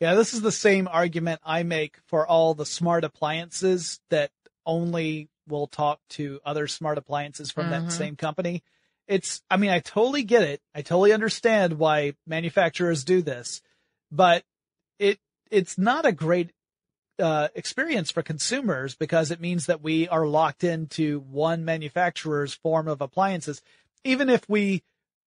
Yeah, this is the same argument I make for all the smart appliances that only will talk to other smart appliances from Mhm. that same company. It's, I mean, I totally get it. I totally understand why manufacturers do this, but it, it's not a great, uh, experience for consumers because it means that we are locked into one manufacturer's form of appliances. Even if we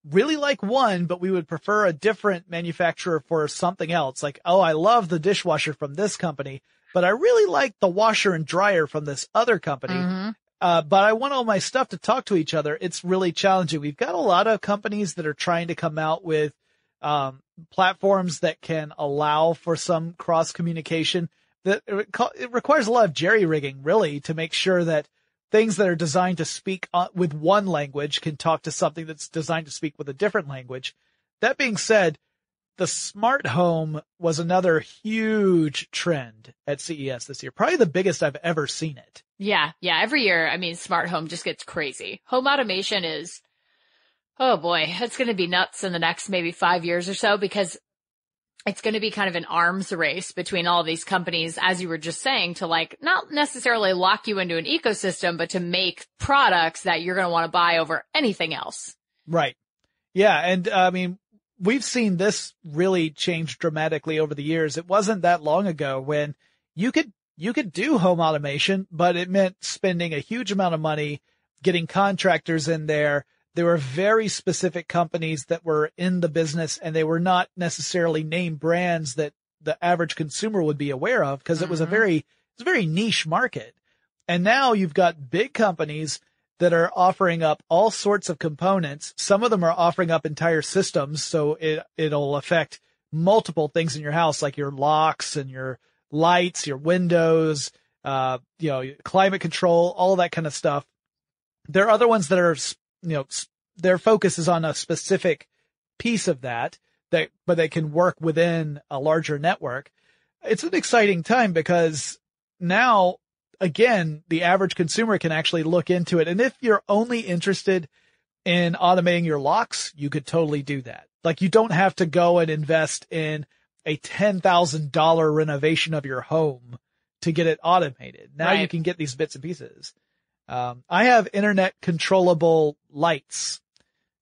really like one, but we would prefer a different manufacturer for something else. Like, oh, I love the dishwasher from this company, but I really like the washer and dryer from this other company. Mhm. Uh, but I want all my stuff to talk to each other. It's really challenging. We've got a lot of companies that are trying to come out with, um, platforms that can allow for some cross communication that it reco- it requires a lot of jerry rigging really to make sure that things that are designed to speak uh, with one language can talk to something that's designed to speak with a different language. That being said, the smart home was another huge trend at CES this year. Probably the biggest I've ever seen it. Yeah. Yeah. Every year, I mean, smart home just gets crazy. Home automation is, oh boy, it's going to be nuts in the next maybe five years or so because it's going to be kind of an arms race between all these companies, as you were just saying, to like not necessarily lock you into an ecosystem, but to make products that you're going to want to buy over anything else. Right. Yeah. And uh, I mean, we've seen this really change dramatically over the years. It wasn't that long ago when you could, you could do home automation, but it meant spending a huge amount of money getting contractors in there. There were very specific companies that were in the business and they were not necessarily name brands that the average consumer would be aware of because it was a Mhm. very, it's a very niche market. And now you've got big companies that are offering up all sorts of components. Some of them are offering up entire systems. So it, it'll affect multiple things in your house, like your locks and your lights, your windows, uh, you know, climate control, all that kind of stuff. There are other ones that are, you know, their focus is on a specific piece of that, that, but they can work within a larger network. It's an exciting time because now again, the average consumer can actually look into it. And if you're only interested in automating your locks, you could totally do that. Like you don't have to go and invest in a $10,000 renovation of your home to get it automated. Now you can get these bits and pieces. Um, I have internet controllable lights.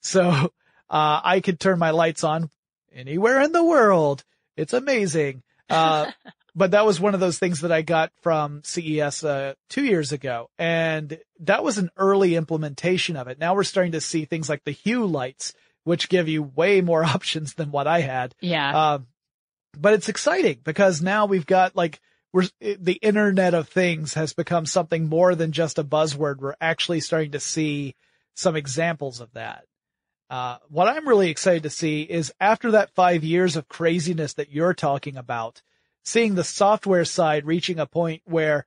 So, uh, I could turn my lights on anywhere in the world. It's amazing. Uh, but that was one of those things that I got from CES, uh, two years ago. And that was an early implementation of it. Now we're starting to see things like the Hue lights which give you way more options than what I had. Yeah. Um, but it's exciting because now we've got like we're the Internet of Things has become something more than just a buzzword. We're actually starting to see some examples of that. Uh, what I'm really excited to see is after that five years of craziness that you're talking about, seeing the software side reaching a point where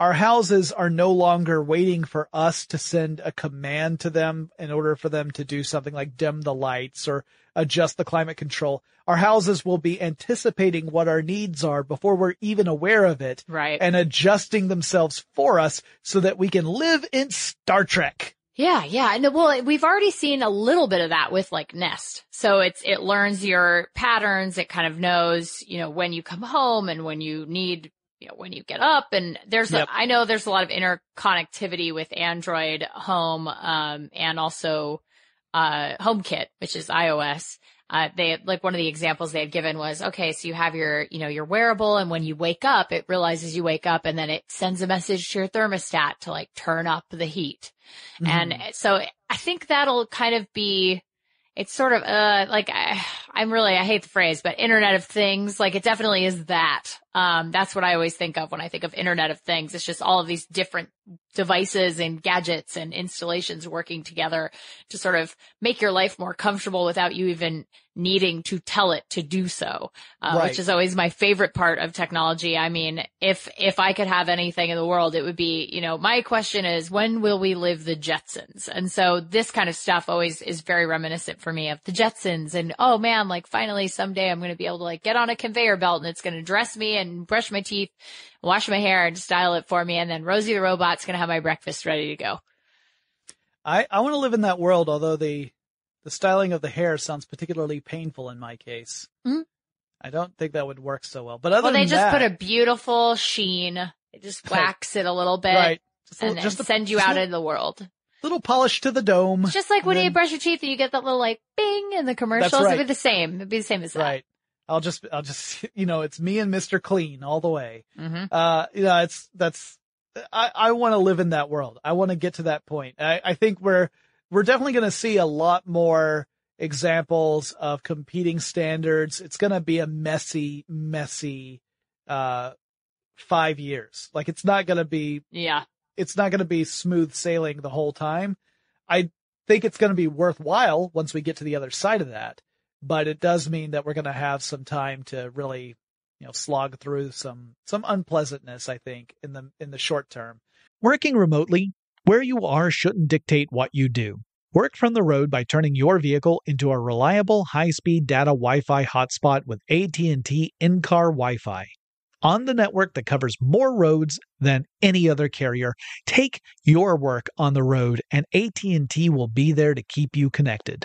our houses are no longer waiting for us to send a command to them in order for them to do something like dim the lights or adjust the climate control. Our houses will be anticipating what our needs are before we're even aware of it. Right. And adjusting themselves for us so that we can live in Star Trek. Yeah, yeah. And well, we've already seen a little bit of that with like Nest. So it's, it learns your patterns. It kind of knows, you know, when you come home and when you need, you know, when you get up and there's, Yep. a, I know there's a lot of interconnectivity with Android home, um, and also, uh, HomeKit, which is iOS. Uh, they like one of the examples they had given was, okay, so you have your, you know, your wearable and when you wake up, it realizes you wake up and then it sends a message to your thermostat to like turn up the heat. And so I think that'll kind of be, it's sort of, uh, like, I, I'm really, I hate the phrase, but internet of things, like it definitely is that. Um, that's what I always think of when I think of internet of things. It's just all of these different devices and gadgets and installations working together to sort of make your life more comfortable without you even needing to tell it to do so, uh, Right. which is always my favorite part of technology. I mean, if, if I could have anything in the world, it would be, you know, my question is, when will we live the Jetsons? And so this kind of stuff always is very reminiscent for me of the Jetsons and, oh man, like finally someday I'm going to be able to like get on a conveyor belt and it's going to dress me and brush my teeth, wash my hair and style it for me. And then Rosie the robot's going to have my breakfast ready to go. I, I want to live in that world, although the the styling of the hair sounds particularly painful in my case. Mhm. I don't think that would work so well. But other Well, they just that, put a beautiful sheen. They just Right. wax it a little bit right, just, and, little- just a- send you out into the world. little polish to the dome. It's just like when and you brush your teeth and you get that little like bing in the commercials. right. It'd be the same. It'd be the same as that. Right. I'll just, I'll just, you know, it's me and Mr. Clean all the way. hmm Uh, you know, it's, that's, I, I want to live in that world. I want to get to that point. I, I think we're, we're definitely going to see a lot more examples of competing standards. It's going to be a messy, messy, uh, five years. Like it's not going to be, Yeah. it's not going to be smooth sailing the whole time. I think it's going to be worthwhile once we get to the other side of that, but it does mean that we're going to have some time to really, you know, slog through some, some unpleasantness, I think, in the, in the short term. Working remotely, where you are shouldn't dictate what you do. Work from the road by turning your vehicle into a reliable high-speed data Wi-Fi hotspot with AT&T in-car Wi-Fi. On the network that covers more roads than any other carrier, take your work on the road and AT&T will be there to keep you connected.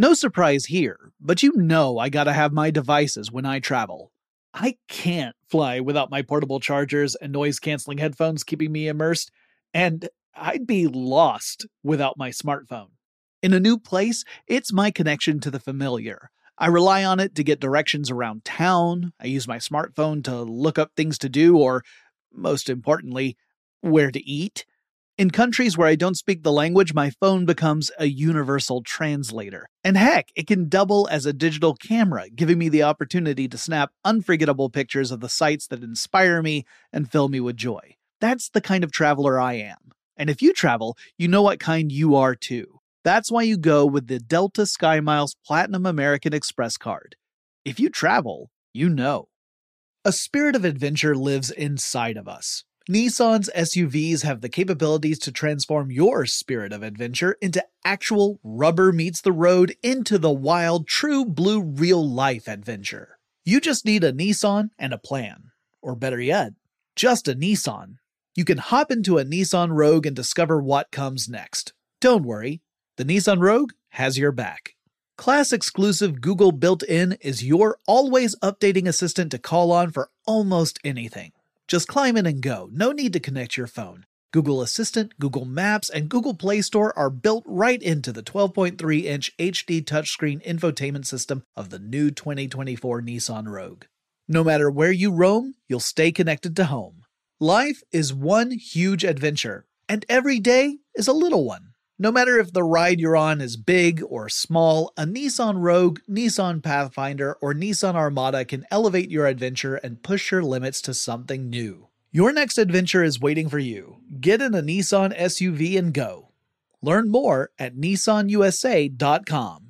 No surprise here, but you know I gotta have my devices when I travel. I can't fly without my portable chargers and noise canceling headphones keeping me immersed, and I'd be lost without my smartphone. In a new place, it's my connection to the familiar. I rely on it to get directions around town. I use my smartphone to look up things to do, or, most importantly, where to eat. In countries where I don't speak the language, my phone becomes a universal translator. And heck, it can double as a digital camera, giving me the opportunity to snap unforgettable pictures of the sights that inspire me and fill me with joy. That's the kind of traveler I am. And if you travel, you know what kind you are too. That's why you go with the Delta SkyMiles Platinum American Express card. If you travel, you know. A spirit of adventure lives inside of us. Nissan's SUVs have the capabilities to transform your spirit of adventure into actual rubber meets the road into the wild, true blue real life adventure. You just need a Nissan and a plan. Or better yet, just a Nissan. You can hop into a Nissan Rogue and discover what comes next. Don't worry, the Nissan Rogue has your back. Class exclusive Google built in is your always updating assistant to call on for almost anything. Just climb in and go, no need to connect your phone. Google Assistant, Google Maps, and Google Play Store are built right into the 12.3 inch HD touchscreen infotainment system of the new 2024 Nissan Rogue. No matter where you roam, you'll stay connected to home. Life is one huge adventure, and every day is a little one. No matter if the ride you're on is big or small, a Nissan Rogue, Nissan Pathfinder, or Nissan Armada can elevate your adventure and push your limits to something new. Your next adventure is waiting for you. Get in a Nissan SUV and go. Learn more at nissanusa.com.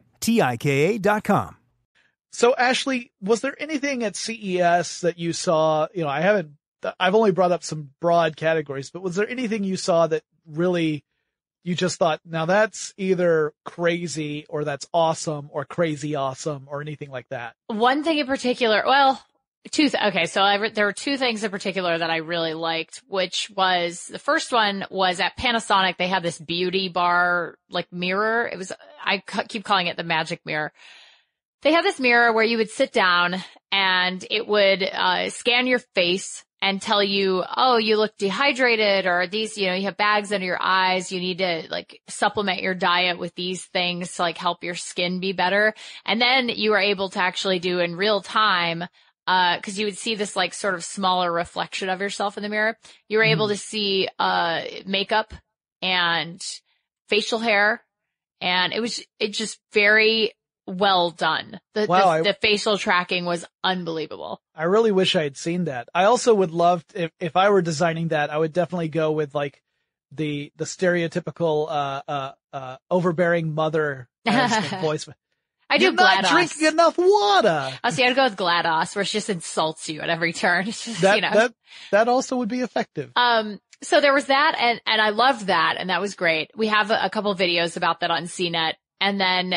T-I-K-A dot com. So Ashley, was there anything at CES that you saw, you know, I haven't, I've only brought up some broad categories, but was there anything you saw that really you just thought, now that's either crazy or that's awesome or crazy awesome or anything like that? One thing in particular, well, two, th- okay. So I re- there were two things in particular that I really liked, which was the first one was at Panasonic. They had this beauty bar, like mirror. It was, I c- keep calling it the magic mirror. They had this mirror where you would sit down and it would, uh, scan your face and tell you, oh, you look dehydrated or these, you know, you have bags under your eyes. You need to like supplement your diet with these things to like help your skin be better. And then you were able to actually do in real time uh, cause you would see this like sort of smaller reflection of yourself in the mirror. You were able to see, uh, makeup and facial hair. And it was, it just very well done. The, Wow, the, I- the facial tracking was unbelievable. I really wish I had seen that. I also would love, to, if, if I were designing that, I would definitely go with like the, the stereotypical, uh, uh, uh, overbearing mother voice. I do You're not GLaDOS. drinking enough water. Oh, see, I'd go with GLaDOS where she just insults you at every turn. Just, That, you know. that, that also would be effective. Um, so there was that and, and I loved that and that was great. We have a, a couple videos about that on CNET. And then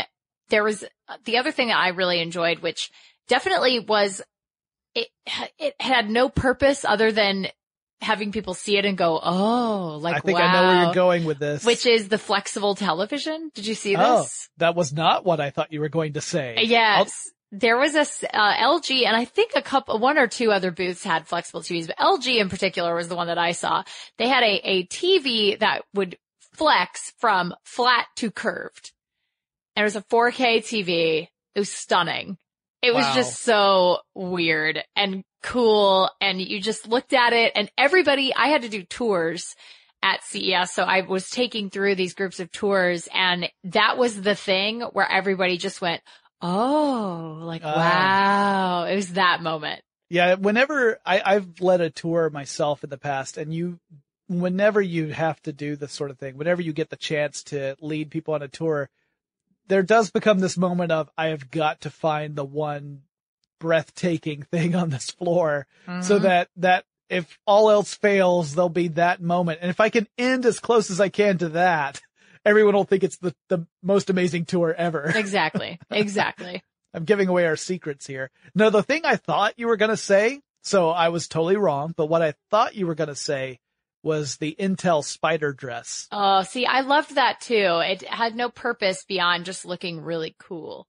there was the other thing that I really enjoyed, which definitely was, it, it had no purpose other than having people see it and go, Oh, like, I think wow. I know where you're going with this. Which is the flexible television. Did you see Oh, this? that was not what I thought you were going to say. Yes. There was a uh, LG and I think a couple, one or two other booths had flexible TVs, but LG in particular was the one that I saw. They had a, a TV that would flex from flat to curved. And it was a 4K TV. It was stunning. It was just so weird and cool. And you just looked at it and everybody, I had to do tours at CES. So I was taking through these groups of tours and that was the thing where everybody just went, Oh, like, Ah. wow. It was that moment. Yeah, whenever I, I've led a tour myself in the past and you, whenever you have to do this sort of thing, whenever you get the chance to lead people on a tour, there does become this moment of, I have got to find the one breathtaking thing on this floor so Mhm. that, that if all else fails, there'll be that moment. And if I can end as close as I can to that, everyone will think it's the, the most amazing tour ever. Exactly. Exactly. I'm giving away our secrets here. No, the thing I thought you were going to say, so I was totally wrong, but what I thought you were going to say was the Intel spider dress. Oh, see, I loved that too. It had no purpose beyond just looking really cool.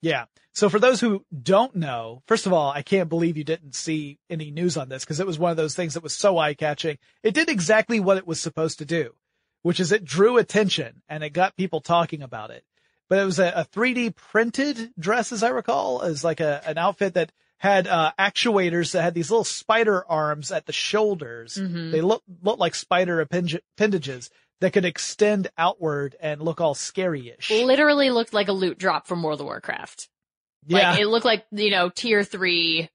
Yeah. So for those who don't know, first of all, I can't believe you didn't see any news on this because it was one of those things that was so eye catching. It did exactly what it was supposed to do, which is it drew attention and it got people talking about it. But it was a, a 3D printed dress, as I recall, as like a, an outfit that had, uh, actuators that had these little spider arms at the shoulders. Mhm. They look, look like spider appendages that could extend outward and look all scary-ish. Literally looked like a loot drop from World of Warcraft. Yeah. Like it looked like, you know, tier three,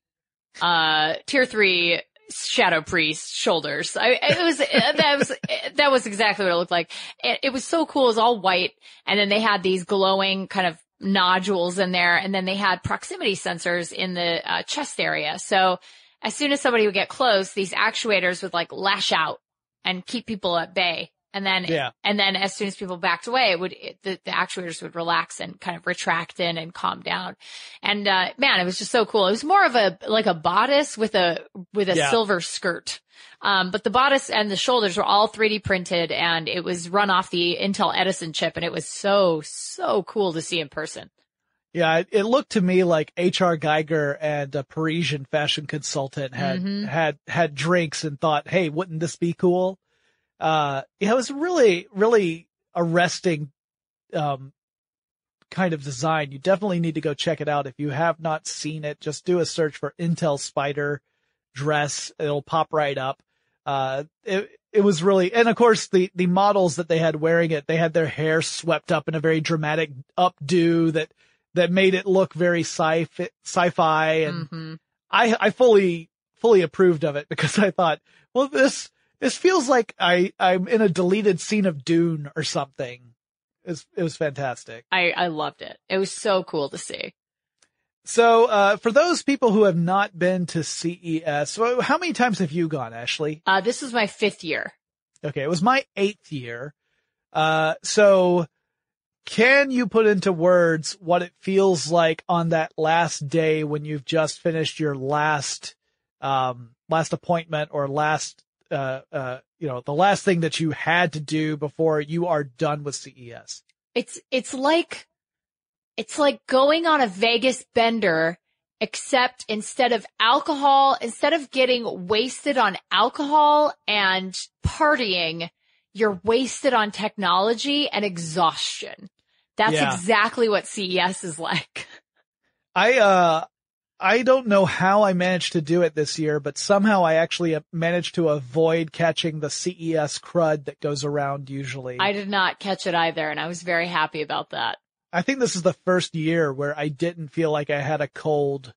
uh, tier three shadow priest shoulders. I, it was, that was, that was exactly what it looked like. It, it was so cool. It was all white. And then they had these glowing kind of nodules in there. And then they had proximity sensors in the uh, chest area. So as soon as somebody would get close, these actuators would like lash out and keep people at bay. And then, Yeah. and then as soon as people backed away, it would, it, the, the actuators would relax and kind of retract in and calm down. And, uh, man, it was just so cool. It was more of a, like a bodice with a, with a Yeah. silver skirt. Um, but the bodice and the shoulders were all 3D printed and it was run off the Intel Edison chip and it was so, so cool to see in person. Yeah, it, it looked to me like H.R. Giger and a Parisian fashion consultant had Mhm. had had drinks and thought, "Hey, wouldn't this be cool?" Uh, it was really really arresting um kind of design. You definitely need to go check it out if you have not seen it. Just do a search for Intel Spider dress; it'll pop right up. Uh, it it was really, and of course the the models that they had wearing it, they had their hair swept up in a very dramatic updo that that made it look very sci sci-fi, and hmm I I fully fully approved of it because I thought, well, this this feels like I I'm in a deleted scene of Dune or something. It was, it was fantastic. I, I loved it. It was so cool to see. So, uh, for those people who have not been to CES, so how many times have you gone, Ashley? Uh, this is my fifth year. Okay, it was my eighth year. Uh, so can you put into words what it feels like on that last day when you've just finished your last, um, last appointment or last, uh, uh, you know, the last thing that you had to do before you are done with CES? It's, it's like, it's like going on a Vegas bender, except instead of alcohol, instead of getting wasted on alcohol and partying, you're wasted on technology and exhaustion. That's Yeah. exactly what CES is like. I, uh, I don't know how I managed to do it this year, but somehow I actually uh, managed to avoid catching the CES crud that goes around usually. I did not catch it either, and I was very happy about that. I think this is the first year where I didn't feel like I had a cold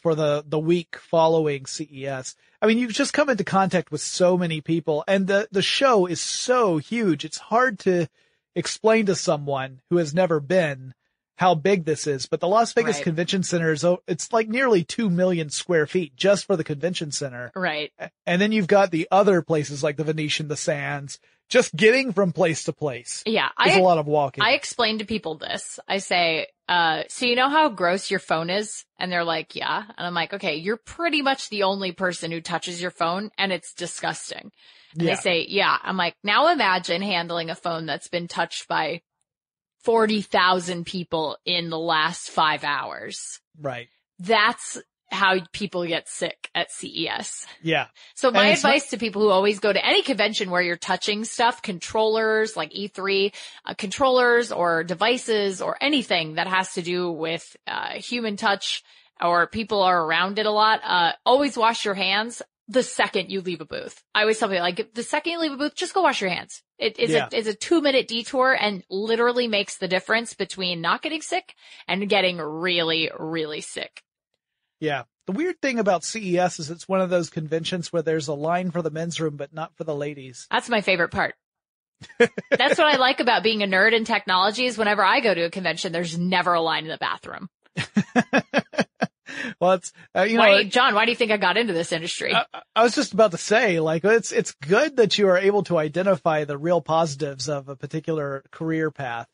for the, the week following CES. I mean, you've just come into contact with so many people and the, the show is so huge. It's hard to explain to someone who has never been how big this is, but the Las Vegas Right. Convention Center is, it's like nearly 2 million square feet just for the convention center. Right. And then you've got the other places like the Venetian, the Sands, just getting from place to place. Yeah. It's I, a lot of walking. I explain to people this. I say, uh, so you know how gross your phone is? And they're like, yeah. And I'm like, okay, you're pretty much the only person who touches your phone and it's disgusting. And Yeah. they say, yeah. I'm like, now imagine handling a phone that's been touched by 40,000 people in the last five hours. right. That's how people get sick at CES. Yeah. So my it's not- advice to people who always go to any convention where you're touching stuff, controllers like E3, uh, controllers or devices or anything that has to do with uh, human touch or people are around it a lot, uh, always wash your hands the second you leave a booth. I always tell people like the second you leave a booth, just go wash your hands. It is Yeah. a, it's a two minute detour and literally makes the difference between not getting sick and getting really, really sick. Yeah. The weird thing about CES is it's one of those conventions where there's a line for the men's room, but not for the ladies. That's my favorite part. That's what I like about being a nerd in technology is whenever I go to a convention, there's never a line in the bathroom. well, it's, uh, you know, why, it- John, why do you think I got into this industry? I, I was just about to say, like, it's, it's good that you are able to identify the real positives of a particular career path.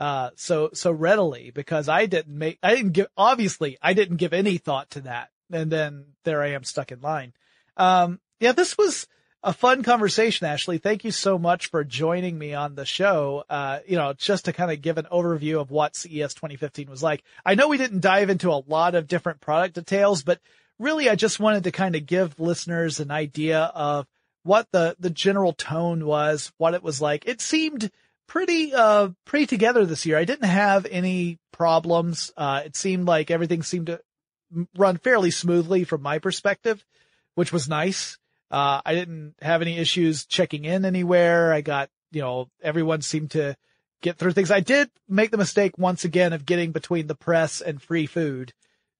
Uh, so, so readily because I didn't make, I didn't give, obviously I didn't give any thought to that. And then there I am stuck in line. Um, yeah, this was a fun conversation, Ashley. Thank you so much for joining me on the show. Uh, you know, just to kind of give an overview of what CES 2015 was like. I know we didn't dive into a lot of different product details, but really I just wanted to kind of give listeners an idea of what the, the general tone was, what it was like. It seemed pretty, uh, pretty together this year. I didn't have any problems. Uh, it seemed like everything seemed to run fairly smoothly from my perspective, which was nice. Uh, I didn't have any issues checking in anywhere. I got, you know, everyone seemed to get through things. I did make the mistake once again of getting between the press and free food,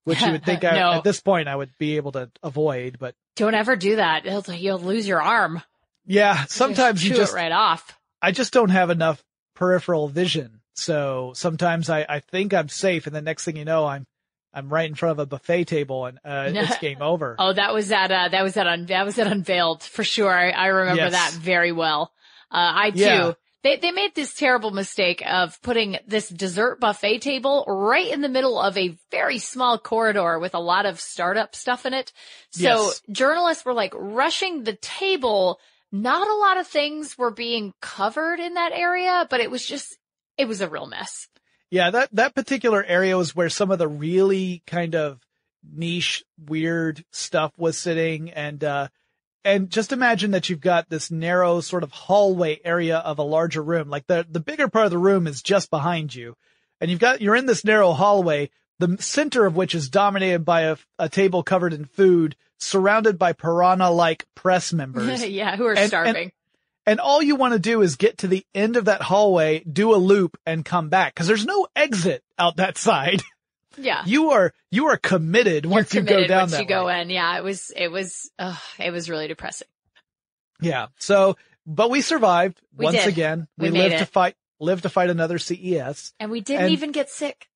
which you would think I, at this point I would be able to avoid, but Don't ever do that. It'll, you'll lose your arm. yeah, sometimes you just, it right off. I just don't have enough peripheral vision So sometimes I, I think I'm safe, and the next thing you know, I'm I'm right in front of a buffet table, and uh, it's game over. Oh, that was at uh, that was at un- that was at Unveiled for sure. I, I remember Yes. that very well. Uh, I too. Yeah. They they made this terrible mistake of putting this dessert buffet table right in the middle of a very small corridor with a lot of startup stuff in it. So Yes. journalists were like rushing the table. Not a lot of things were being covered in that area, but it was just it was a real mess. Yeah, that that particular area was where some of the really kind of niche, weird stuff was sitting, and uh, and just imagine that you've got this narrow sort of hallway area of a larger room. Like the the bigger part of the room is just behind you, and you've got you're in this narrow hallway, the center of which is dominated by a, a table covered in food, surrounded by piranha-like press members. yeah, who are and- starving. And all you want to do is get to the end of that hallway, do a loop and come back. Cause there's no exit out that side. yeah. You are, you are committed once You're you go committed down once that you go way. in. Yeah, it was, it was, uh, it was really depressing. Yeah. So, but we survived We once did. again. We We, lived to fight, lived to fight another CES. And we didn't And- even get sick.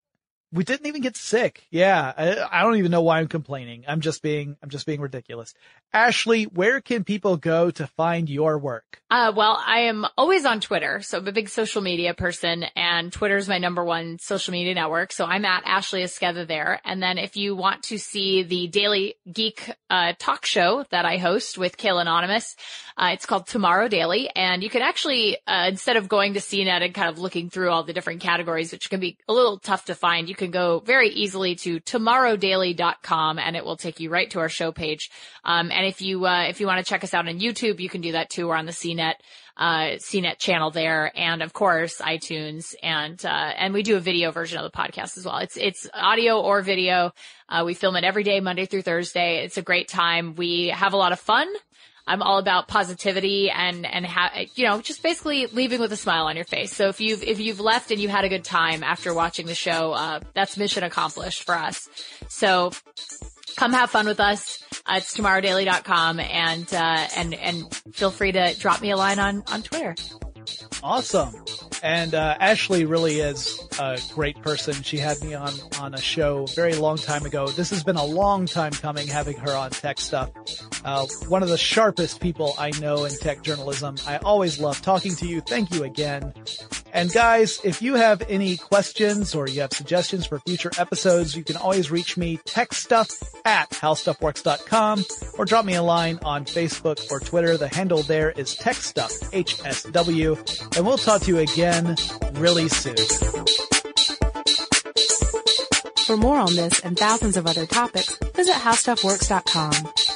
We didn't even get sick. Yeah. I, I don't even know why I'm complaining. I'm just being, I'm just being ridiculous. Ashley, where can people go to find your work? Uh, well, I am always on Twitter. So I'm a big social media person and Twitter is my number one social media network. So I'm at Ashley Esqueda there. And then if you want to see the daily geek, uh, talk show that I host with Khail Anonymous, uh, it's called Tomorrow Daily. And you can actually, uh, instead of going to CNET and kind of looking through all the different categories, which can be a little tough to find, you can go very easily to tomorrowdaily.com and it will take you right to our show page. Um, and if you, uh, if you want to check us out on YouTube, you can do that too. We're on the CNET, uh, CNET channel there. And of course, iTunes and, uh, and we do a video version of the podcast as well. It's, it's audio or video. Uh, we film it every day, Monday through Thursday. It's a great time. We have a lot of fun. I'm all about positivity and, and ha- you know, just basically leaving with a smile on your face. So if you've, if you've left and you had a good time after watching the show, uh, that's mission accomplished for us. So come have fun with us. Uh, it's tomorrowdaily.com and, uh, and, and feel free to drop me a line on, on Twitter. Awesome. And uh, Ashley really is a great person. She had me on on a show a very long time ago. This has been a long time coming, having her on tech stuff. Uh, one of the sharpest people I know in tech journalism. I always love talking to you. Thank you again. And guys, if you have any questions or you have suggestions for future episodes, you can always reach me techstuff at howstuffworks.com or drop me a line on Facebook or Twitter. The handle there is techstuff, HSW. And we'll talk to you again really soon. For more on this and thousands of other topics, visit howstuffworks.com.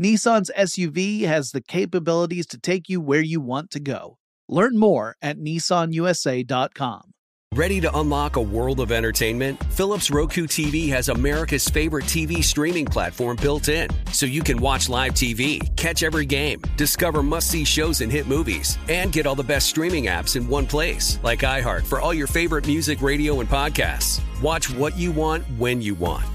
Nissan's SUV has the capabilities to take you where you want to go. Learn more at nissanusa.com. Ready to unlock a world of entertainment? Philips Roku TV has America's favorite TV streaming platform built in, so you can watch live TV, catch every game, discover must see shows and hit movies, and get all the best streaming apps in one place, like iHeart for all your favorite music, radio, and podcasts. Watch what you want when you want.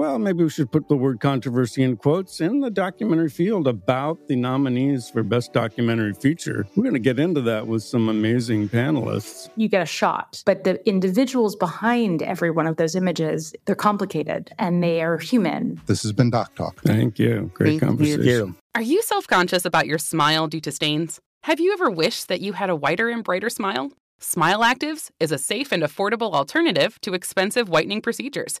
Well, maybe we should put the word controversy in quotes in the documentary field about the nominees for Best Documentary Feature. We're going to get into that with some amazing panelists. you get a shot. But the individuals behind every one of those images, they're complicated and they are human. This has been Doc Talk. Thank you. Great conversation. You. Are you self conscious about your smile due to stains? Have you ever wished that you had a whiter and brighter smile? Smile Actives is a safe and affordable alternative to expensive whitening procedures.